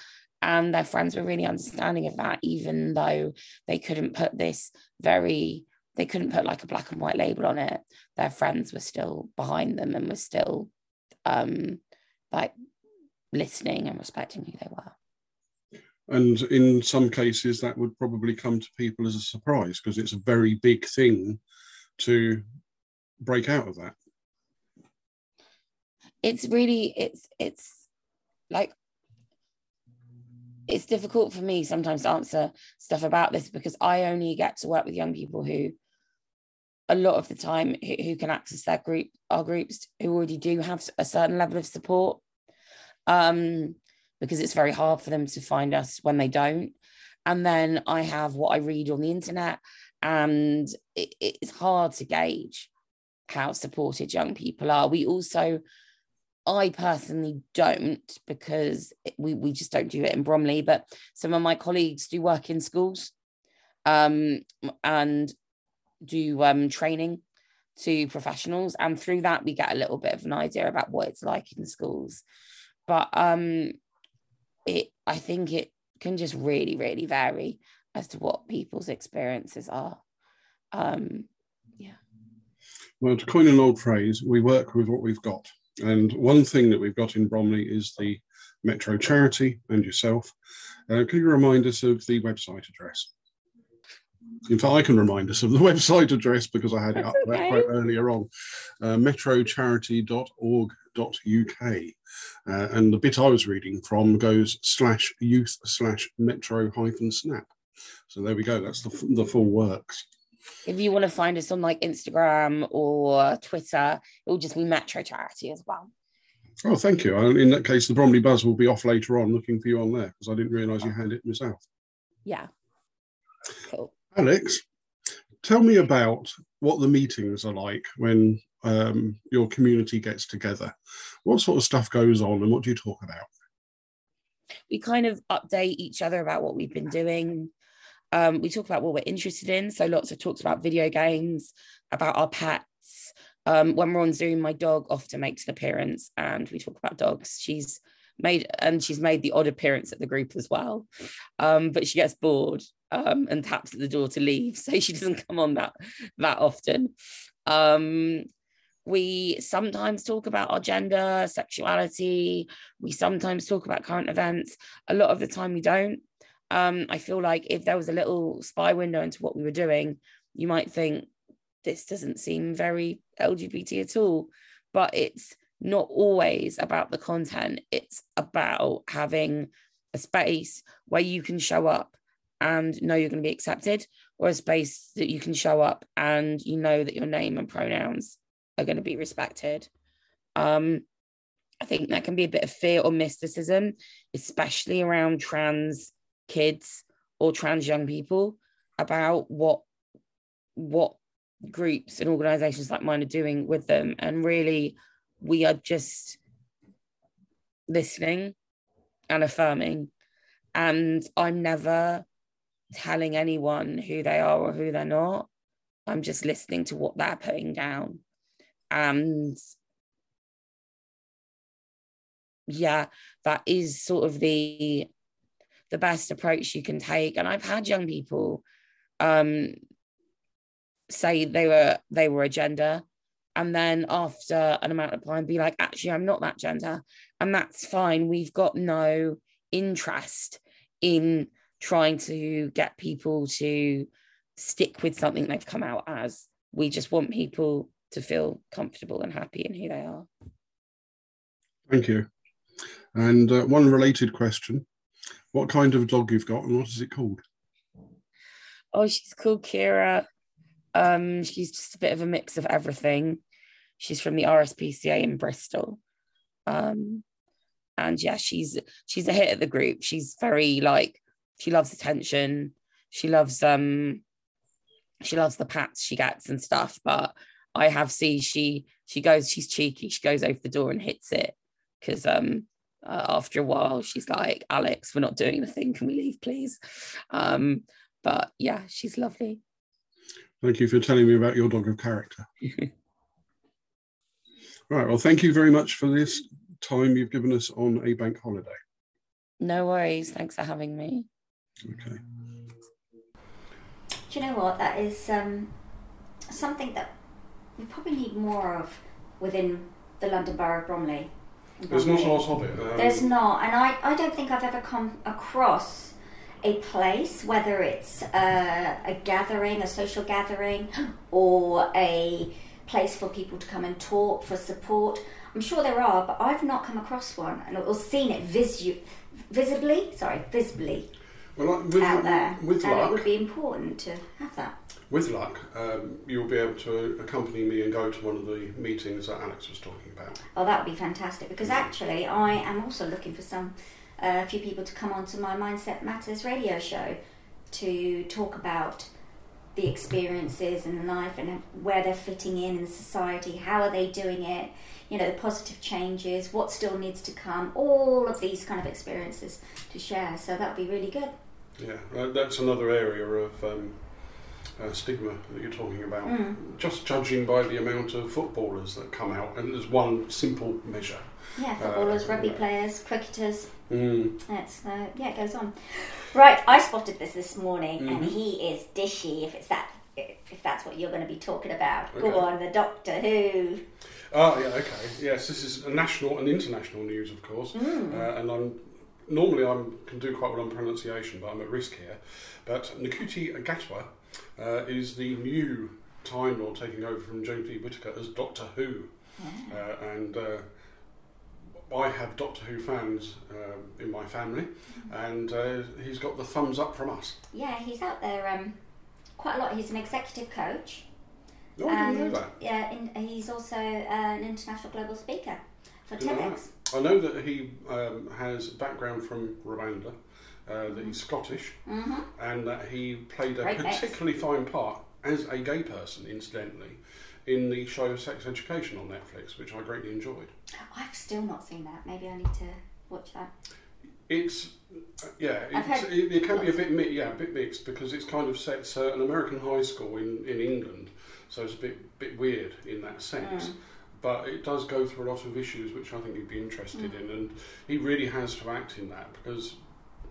And their friends were really understanding of that even though they couldn't put this very they couldn't put like a black and white label on it. Their friends were still behind them and were still um like listening and respecting who they were and in some cases, that would probably come to people as a surprise because it's a very big thing to break out of that. It's really, it's, it's like, it's difficult for me sometimes to answer stuff about this because I only get to work with young people who, a lot of the time, who, who can access their group, our groups, who already do have a certain level of support. Um, because it's very hard for them to find us when they don't. And then I have what I read on the internet, and it, it's hard to gauge how supported young people are. We also, I personally don't because we, we just don't do it in Bromley, but some of my colleagues do work in schools um, and do um, training to professionals. And through that, we get a little bit of an idea about what it's like in schools. But um, it I think it can just really, really vary as to what people's experiences are. Um, yeah. Well, to coin an old phrase, we work with what we've got. And one thing that we've got in Bromley is the Metro Charity, and yourself. Uh, can you remind us of the website address? In fact, I can remind us of the website address because I had it up That's okay. quite earlier on. Uh, metrocharity.org.uk. Uh, and the bit I was reading from goes slash youth slash metro hyphen snap. So there we go. That's the, the full works. If you want to find us on like Instagram or Twitter, it will just be Metro Charity as well. Oh, thank you. In that case, the Bromley Buzz will be off later on looking for you on there because I didn't realise you had it myself. Yeah. Cool. Alex, tell me about what the meetings are like when um, your community gets together. What sort of stuff goes on and what do you talk about? we kind of update each other about what we've been doing. Um, we talk about what we're interested in. So lots of talks about video games, about our pets. Um, when we're on Zoom, my dog often makes an appearance and we talk about dogs. She's made and she's made the odd appearance at the group as well. Um, but she gets bored um, and taps at the door to leave. So she doesn't come on that that often. Um, we sometimes talk about our gender, sexuality, we sometimes talk about current events. A lot of the time, we don't. Um, I feel like if there was a little spy window into what we were doing, you might think this doesn't seem very LGBT at all. But it's not always about the content, it's about having a space where you can show up and know you're going to be accepted, or a space that you can show up and you know that your name and pronouns are going to be respected. Um, I think there can be a bit of fear or mysticism, especially around trans kids or trans young people, about what what groups and organizations like mine are doing with them. And really, we are just listening and affirming. And I'm never telling anyone who they are or who they're not. I'm just listening to what they're putting down. And yeah, that is sort of the the best approach you can take. And I've had young people um say they were they were a gender and then after an amount of time be like actually i'm not that gender. And that's fine. We've got no interest in trying to get people to stick with something they've come out as. We just want people to feel comfortable and happy in who they are. Thank you. And uh, one related question. What kind of dog you've got and what is it called? oh she's called kira. Um she's just a bit of a mix of everything she's from the rspca in bristol. Um and yeah she's she's a hit at the group. She's very like she loves attention. She loves um she loves the pats she gets and stuff but i have seen she she goes she's cheeky. She goes over the door and hits it because um uh, after a while she's like alex we're not doing anything. Can we leave please? Um but yeah she's lovely. Thank you for telling me about your dog of character. right. Well, thank you very much for this time you've given us on a bank holiday. no worries thanks for having me Okay. Do you know what? That is um, something that we probably need more of within the London Borough of Bromley. There's not a lot of it. Um, There's not, and I, I don't think I've ever come across a place, whether it's uh, a gathering, a social gathering, or a place for people to come and talk for support. I'm sure there are, but I've not come across one, and or seen it visu- visibly. Sorry, visibly well, with, out there, with and it would be important to have that. with luck, um, you'll be able to accompany me and go to one of the meetings that Alex was talking about. Oh, that would be fantastic because actually, I am also looking for some a few people to come onto my Mindset Matters radio show to talk about the experiences and life and where they're fitting in in society, how are they doing it, you know, the positive changes, what still needs to come, all of these kind of experiences to share. So that would be really good. Yeah, that's another area of um, uh, stigma that you're talking about. Mm. Just judging by the amount of footballers that come out, and there's one simple measure. Yeah, footballers, Uh, rugby players, cricketers. Mm. It's uh, yeah, it goes on. Right, I spotted this this morning, and Mhm. he is dishy. If it's that, if that's what you're going to be talking about. Okay. Go on, the Doctor Who. Oh, yeah, okay. Yes, this is a national and international news, of course. Uh, and I'm normally I can do quite well on pronunciation, but I'm at risk here. But Nakuti Gatwa uh, is the new Time Lord taking over from James E. Whittaker as Doctor Who. Uh, and uh, I have Doctor Who fans um, in my family, and uh, he's got the thumbs up from us. Yeah, he's out there um, quite a lot. He's an executive coach. Oh, I didn't know that. yeah, in, he's also uh, an international global speaker for TEDx. I know that he um, has background from Rwanda, uh, that he's Scottish, hmm and that he played a Great mix. particularly fine part as a gay person, incidentally, in the show Sex Education on Netflix, which I greatly enjoyed. I've still not seen that. Maybe I need to watch that. It's uh, yeah, it's, it, it can be a bit mi- yeah, a bit mixed because it's kind of set uh, an American high school in, in England, so it's a bit bit weird in that sense. Mm. But it does go through a lot of issues which I think you'd be interested Mm. in, and he really has to act in that because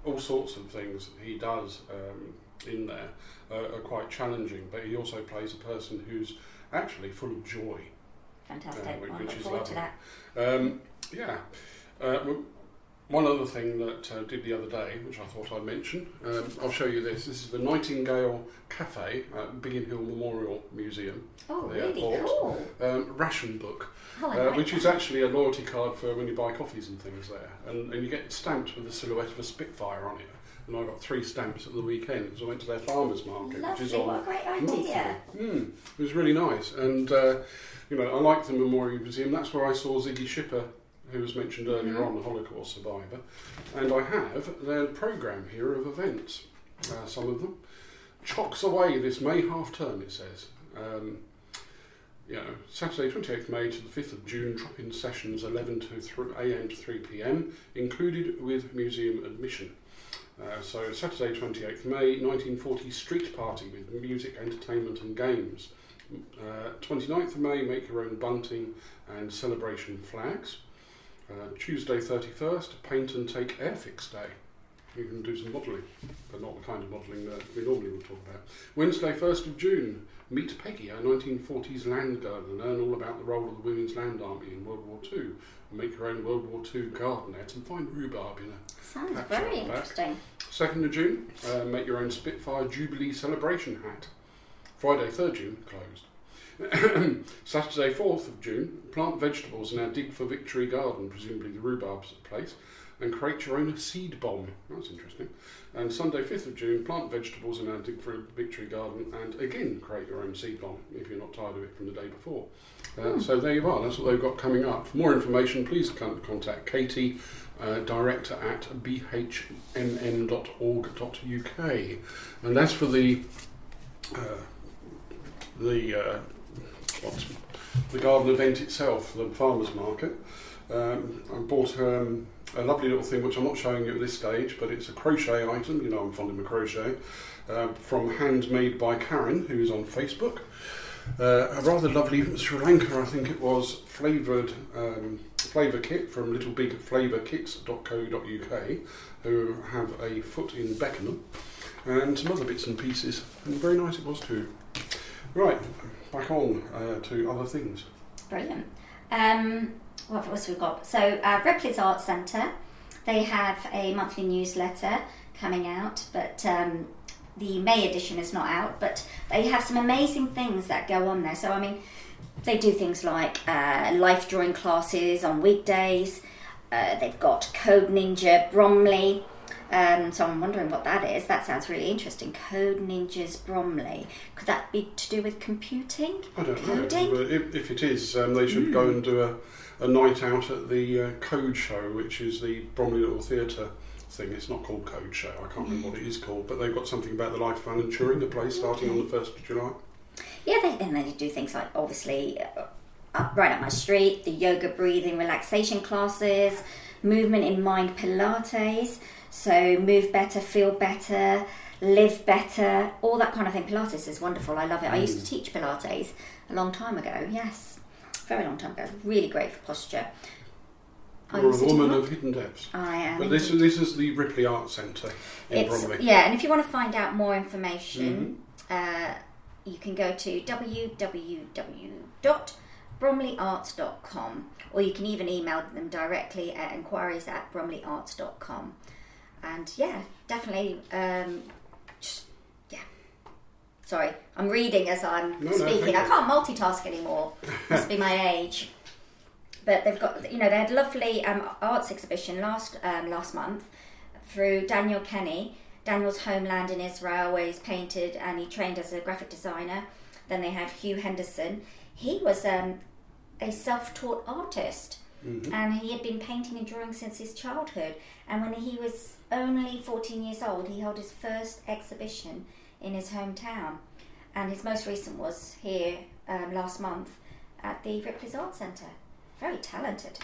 all sorts of things he does um, in there uh, are quite challenging. But he also plays a person who's actually full of joy. Fantastic. Yeah, which- I is forward to lovely. that. Um, yeah. Uh, one other thing that uh, did the other day, which I thought I'd mention, um, I'll show you this. This is the Nightingale Cafe at Biggin Hill Memorial Museum, Oh, really airport. cool. um, ration book, Oh, uh, like which is actually a loyalty card for when you buy coffees and things there, and, and you get stamped with the silhouette of a Spitfire on it. And I got three stamps at the weekend because I went to their farmers market, which is on What a great idea. Mm, it was really nice, and uh, you know I like the Memorial Museum. That's where I saw Ziggy Shipper, who was mentioned earlier Mhm. on, the Holocaust survivor, and I have their program here of events. Uh, some of them chocks away this May half term. It says. Um, you know, Saturday 28th May to the 5th of June, drop-in sessions 11 to 3 a.m. to 3 p.m. included with museum admission. Uh, so Saturday 28th May 1940 street party with music, entertainment and games. Uh, 29th of May make your own bunting and celebration flags. Uh, Tuesday 31st paint and take airfix day. You can do some modelling, but not the kind of modelling that we normally would talk about. Wednesday 1st of June meet Peggy, our 1940s land garden, and learn all about the role of the Women's Land Army in World War II. and Make your own World War II garden net and find rhubarb in a Sounds very on the back. interesting. 2nd of June, uh, make your own Spitfire Jubilee celebration hat. Friday, 3rd June, closed. Saturday, 4th of June, plant vegetables in our Dig for Victory garden, presumably the rhubarb's place, and create your own seed bomb. That's interesting. And Sunday, 5th of June, plant vegetables in our Victory garden, and again create your own seed bomb if you're not tired of it from the day before. Uh, So there you are, that's what they've got coming up. For more information, please contact Katie, uh, director at bhmn.org.uk. And as for the uh, the uh, what's, the garden event itself, the farmers market, um, I bought um, a lovely little thing which I'm not showing you at this stage, but it's a crochet item. You know, I'm fond of my crochet. Uh, from Handmade by Karen, who's on Facebook. Uh, a rather lovely Sri Lanka, I think it was, flavoured um, flavour kit from littlebigflavourkits.co.uk, who have a foot in Beckenham, and some other bits and pieces. And very nice it was too. Right, back on uh, to other things. Brilliant. Um, what else we've got? So, uh, Ripley's Art Centre, they have a monthly newsletter coming out, but um, the May edition is not out. But they have some amazing things that go on there. So, I mean, they do things like uh, life drawing classes on weekdays. Uh, they've got Code Ninja Bromley. Um, so I'm wondering what that is. That sounds really interesting. Code Ninjas Bromley. Could that be to do with computing? I don't Coding? know, if, if it is, um, they should go and do a, a night out at the uh, Code Show, which is the Bromley Little Theatre thing. It's not called Code Show, I can't remember what it is called, but they've got something about the life of Alan Turing, the play starting on the 1st of July. Yeah, they, and they do things like obviously uh, up right up my street, the yoga, breathing, relaxation classes, movement in mind Pilates. So move better, feel better, live better, all that kind of thing. Pilates is wonderful. I love it. I used to teach Pilates a long time ago. Yes, very long time ago. Really great for posture. I You're a used to do woman of hidden depths. I am. But this, this is the Ripley Art Centre in It's Bromley. yeah, and if you want to find out more information, uh, you can go to www.bromleyarts.com or you can even email them directly at inquiries at bromleyarts.com. And yeah, definitely, um, just. Sorry, I'm reading as I'm No, no, speaking. thank I can't multitask anymore. Must be my age. But they've got, you know, they had a lovely um, arts exhibition last um, last month through Daniel Kenny. Daniel's homeland in Israel, where he's painted and he trained as a graphic designer. Then they have Hugh Henderson. He was um, a self-taught artist, and he had been painting and drawing since his childhood. And when he was only 14 years old, he held his first exhibition in his hometown. And his most recent was here um, last month at the Ripley's Art Centre. Very talented.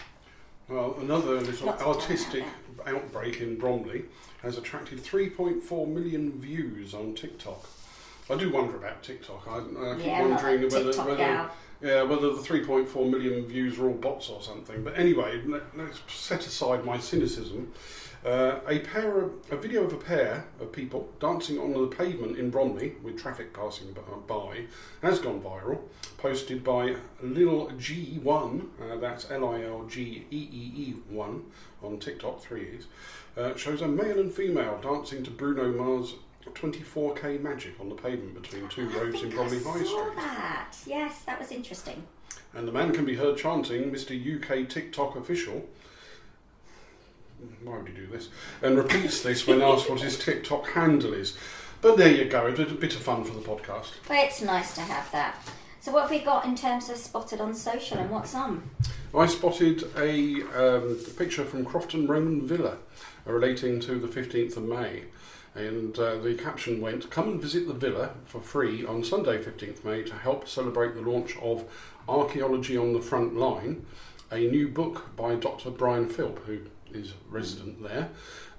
Well, another little Lots artistic outbreak in Bromley has attracted 3.4 million views on TikTok. I do wonder about TikTok. I, I keep Yeah, wondering whether, TikTok whether yeah, whether the 3.4 million views are all bots or something. But anyway, let, let's set aside my cynicism. Uh, a pair, of, a video of a pair of people dancing on the pavement in Bromley with traffic passing by has gone viral. Posted by Lil G1, uh, that's L I L G E E E 1 on TikTok, three E's, uh, shows a male and female dancing to Bruno Mars' 24k Magic on the pavement between two I roads in Bromley I High saw Street. that. Yes, that was interesting. And the man can be heard chanting, Mr. UK TikTok official. Why would he do this? And repeats this when asked what his TikTok handle is. But there you go, a bit, a bit of fun for the podcast. But it's nice to have that. So what have we got in terms of spotted on social and what's on? I spotted a um, picture from Crofton Roman Villa uh, relating to the 15th of May. And uh, the caption went, Come and visit the villa for free on Sunday, 15th May, to help celebrate the launch of Archaeology on the Front Line, a new book by Dr. Brian Philp, who is resident there.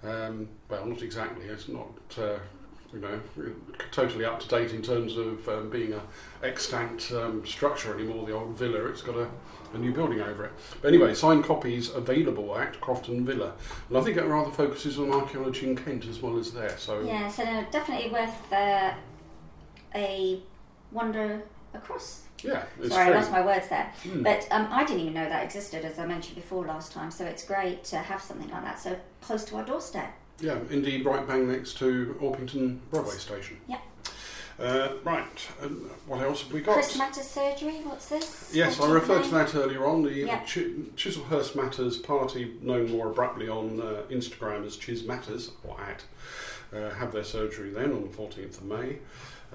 Um, well, not exactly, it's not. Uh, you know, totally up to date in terms of um, being a extant um, structure anymore. The old villa, it's got a, a new building over it. But anyway, signed copies available at Crofton Villa, and I think it rather focuses on archaeology in Kent as well as there. So Yeah, so definitely worth uh, a wander across. Yeah, Sorry, I lost my words there. Hmm. But um, I didn't even know that existed, as I mentioned before last time. So it's great to have something like that so close to our doorstep. Yeah, indeed, right bang next to Orpington Broadway Station. Yeah. Uh, right, and what else have we got? Chis Matters surgery. What's this? Yes, I 14th referred to that earlier on. The Yeah. Ch- Chislehurst Matters party, known more abruptly on uh, Instagram as Chis Matters, or at, uh, have their surgery then on the 14th of May.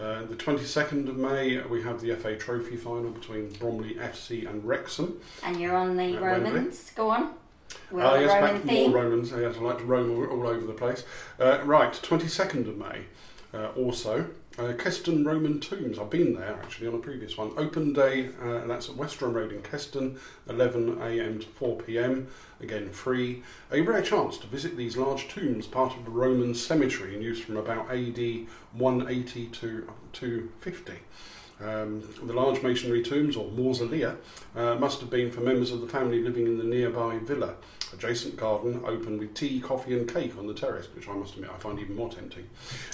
Uh, the 22nd of May, we have the FA Trophy final between Bromley FC and Wrexham. And you're on the Wembley. Romans. Go on. We're on yes, Roman back to theme. more Romans. Yes, I like to roam all, all over the place. Uh, right, 22nd of May, uh, also. Uh, Keston Roman Tombs. I've been there actually on a previous one. Open day, uh, that's at Western Road in Keston, 11am to 4pm. Again, free. A rare chance to visit these large tombs, part of the Roman cemetery in use from about AD 180 to 250. Um, the large masonry tombs, or mausolea, uh, must have been for members of the family living in the nearby villa. Adjacent garden open with tea, coffee, and cake on the terrace, which I must admit I find even more tempting.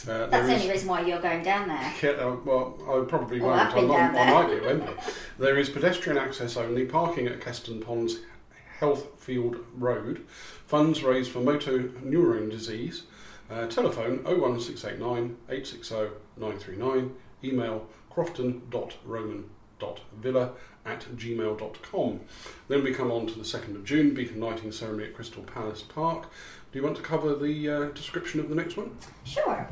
Uh, That's the is- only reason why you're going down there. yeah, uh, well, I probably won't. I've been I, might, down I might be at Wembley. There is pedestrian access only, parking at Keston Ponds Heathfield Road. Funds raised for motor neurone disease. Uh, telephone 01689 860 939. Email crofton.roman.villa at gmail.com. Then we come on to the 2nd of June, Beacon Lighting Ceremony at Crystal Palace Park. Do you want to cover the uh, description of the next one? Sure.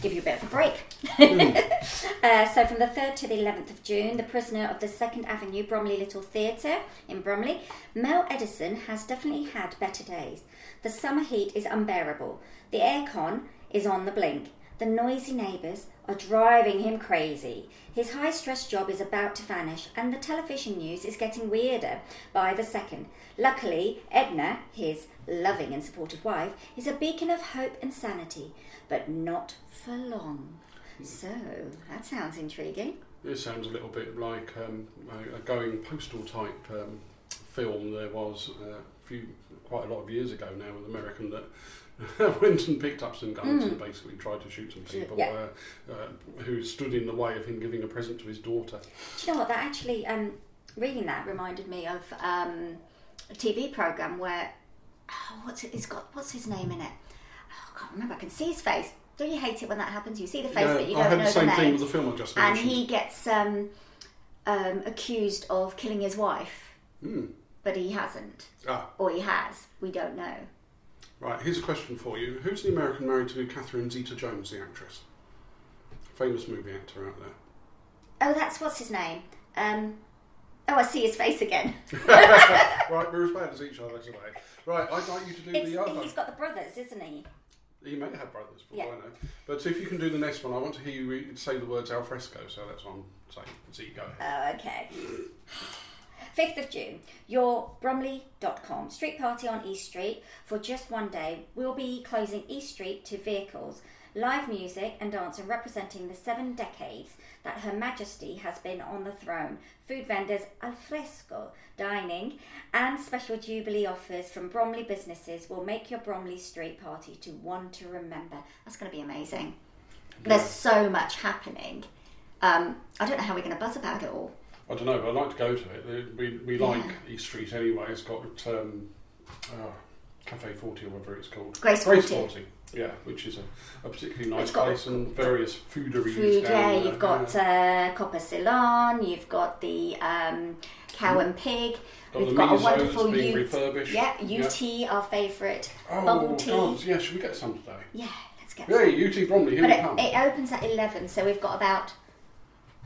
Give you a bit of a break. Hmm. uh, so, from the 3rd to the 11th of June, the prisoner of the 2nd Avenue Bromley Little Theatre in Bromley, Mel Edison has definitely had better days. The summer heat is unbearable. The aircon is on the blink. The noisy neighbours are driving him crazy. His high stress job is about to vanish, and the television news is getting weirder by the second. Luckily, Edna, his loving and supportive wife, is a beacon of hope and sanity, but not for long. So, that sounds intriguing. This sounds a little bit like um, a, a going postal type um, film there was uh, few, quite a lot of years ago now, with American that went and picked up some guns Mm. and basically tried to shoot some people Yeah. uh, uh, who stood in the way of him giving a present to his daughter. Do you know what? That actually, um, reading that reminded me of um, a TV program where oh, what's it? It's got what's his name in it? Oh, I can't remember. I can see his face. Don't you hate it when that happens? You see the face, Yeah, but you don't know the same the thing name. with the film I just and he gets um, um, accused of killing his wife, Hmm. but he hasn't, Ah, or he has. We don't know. Right. Here's a question for you: Who's the American married to Catherine Zeta-Jones, the actress? Famous movie actor out there. Oh, that's what's his name. Um, oh, I see his face again. right, we're as bad as each other today. Right, I'd like you to do It's, the other. he's got the brothers, isn't he? He may have brothers, for Yeah. I know. But if you can do the next one, I want to hear you re- say the words al fresco, so that's what I'm saying. So you go ahead. Oh, okay. 5th of June, your Bromley.com street party on East Street for just one day. We'll be closing East Street to vehicles, live music and dancing representing the seven decades that Her Majesty has been on the throne. Food vendors al fresco, dining, and special Jubilee offers from Bromley businesses will make your Bromley Street party to one to remember. That's going to be amazing. There's so much happening. Um, I don't know how we're going to buzz about it all. I don't know, but I'd like to go to it. We, we like East Street anyway. It's got um, uh, Cafe 40 or whatever it's called. Grace Grace 40. 40. Yeah, which is a, a particularly nice place and various fooderies Food, yeah, there. you've got yeah. uh, Copper Ceylon, you've got the um, Cow and Pig, Got we've got a wonderful that's being U- refurbished. yeah, UT, our favourite Oh, bubble tea. God, yeah, should we get some today? Yeah, let's get Hey, some. Yeah, UT Bromley, here But we it, come. it opens at 11, so we've got about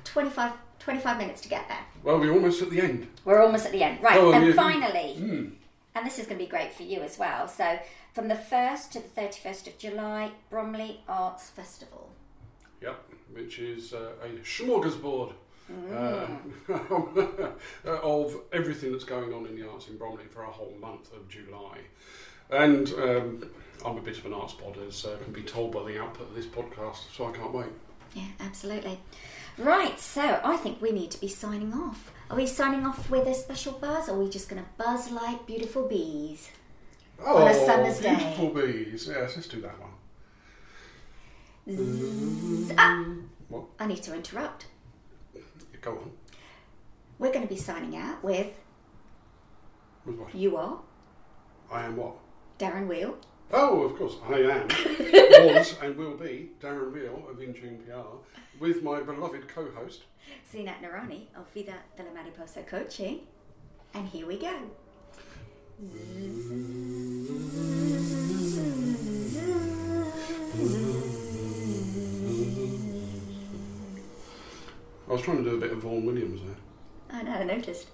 25, 25 minutes to get there. well, we're almost at the end. We're almost at the end. Right, Oh, and yeah. finally, Mm. and this is going to be great for you as well. So, from the 1st to the 31st of July, Bromley Arts Festival. Yep, which is uh, a smorgasbord uh, of everything that's going on in the arts in Bromley for a whole month of July. And um, I'm a bit of an arts bod, as uh, can be told by the output of this podcast, so I can't wait. Yeah, absolutely. Right, so I think we need to be signing off. Are we signing off with a special buzz, or are we just going to buzz like beautiful bees? Oh, a summer's day. beautiful bees. Yes, let's do that one. Zzz. Ah, What? I need to interrupt. Go on. We're going to be signing out with With what? you are I am what? Darren Weale. Oh, of course, I am. was and will be Darren Weale of Intune PR with my beloved co-host. Zeenat Noorani of Vida de la Mariposa Coaching. And here we go. I was trying to do a bit of Vaughan Williams there. I know, I noticed.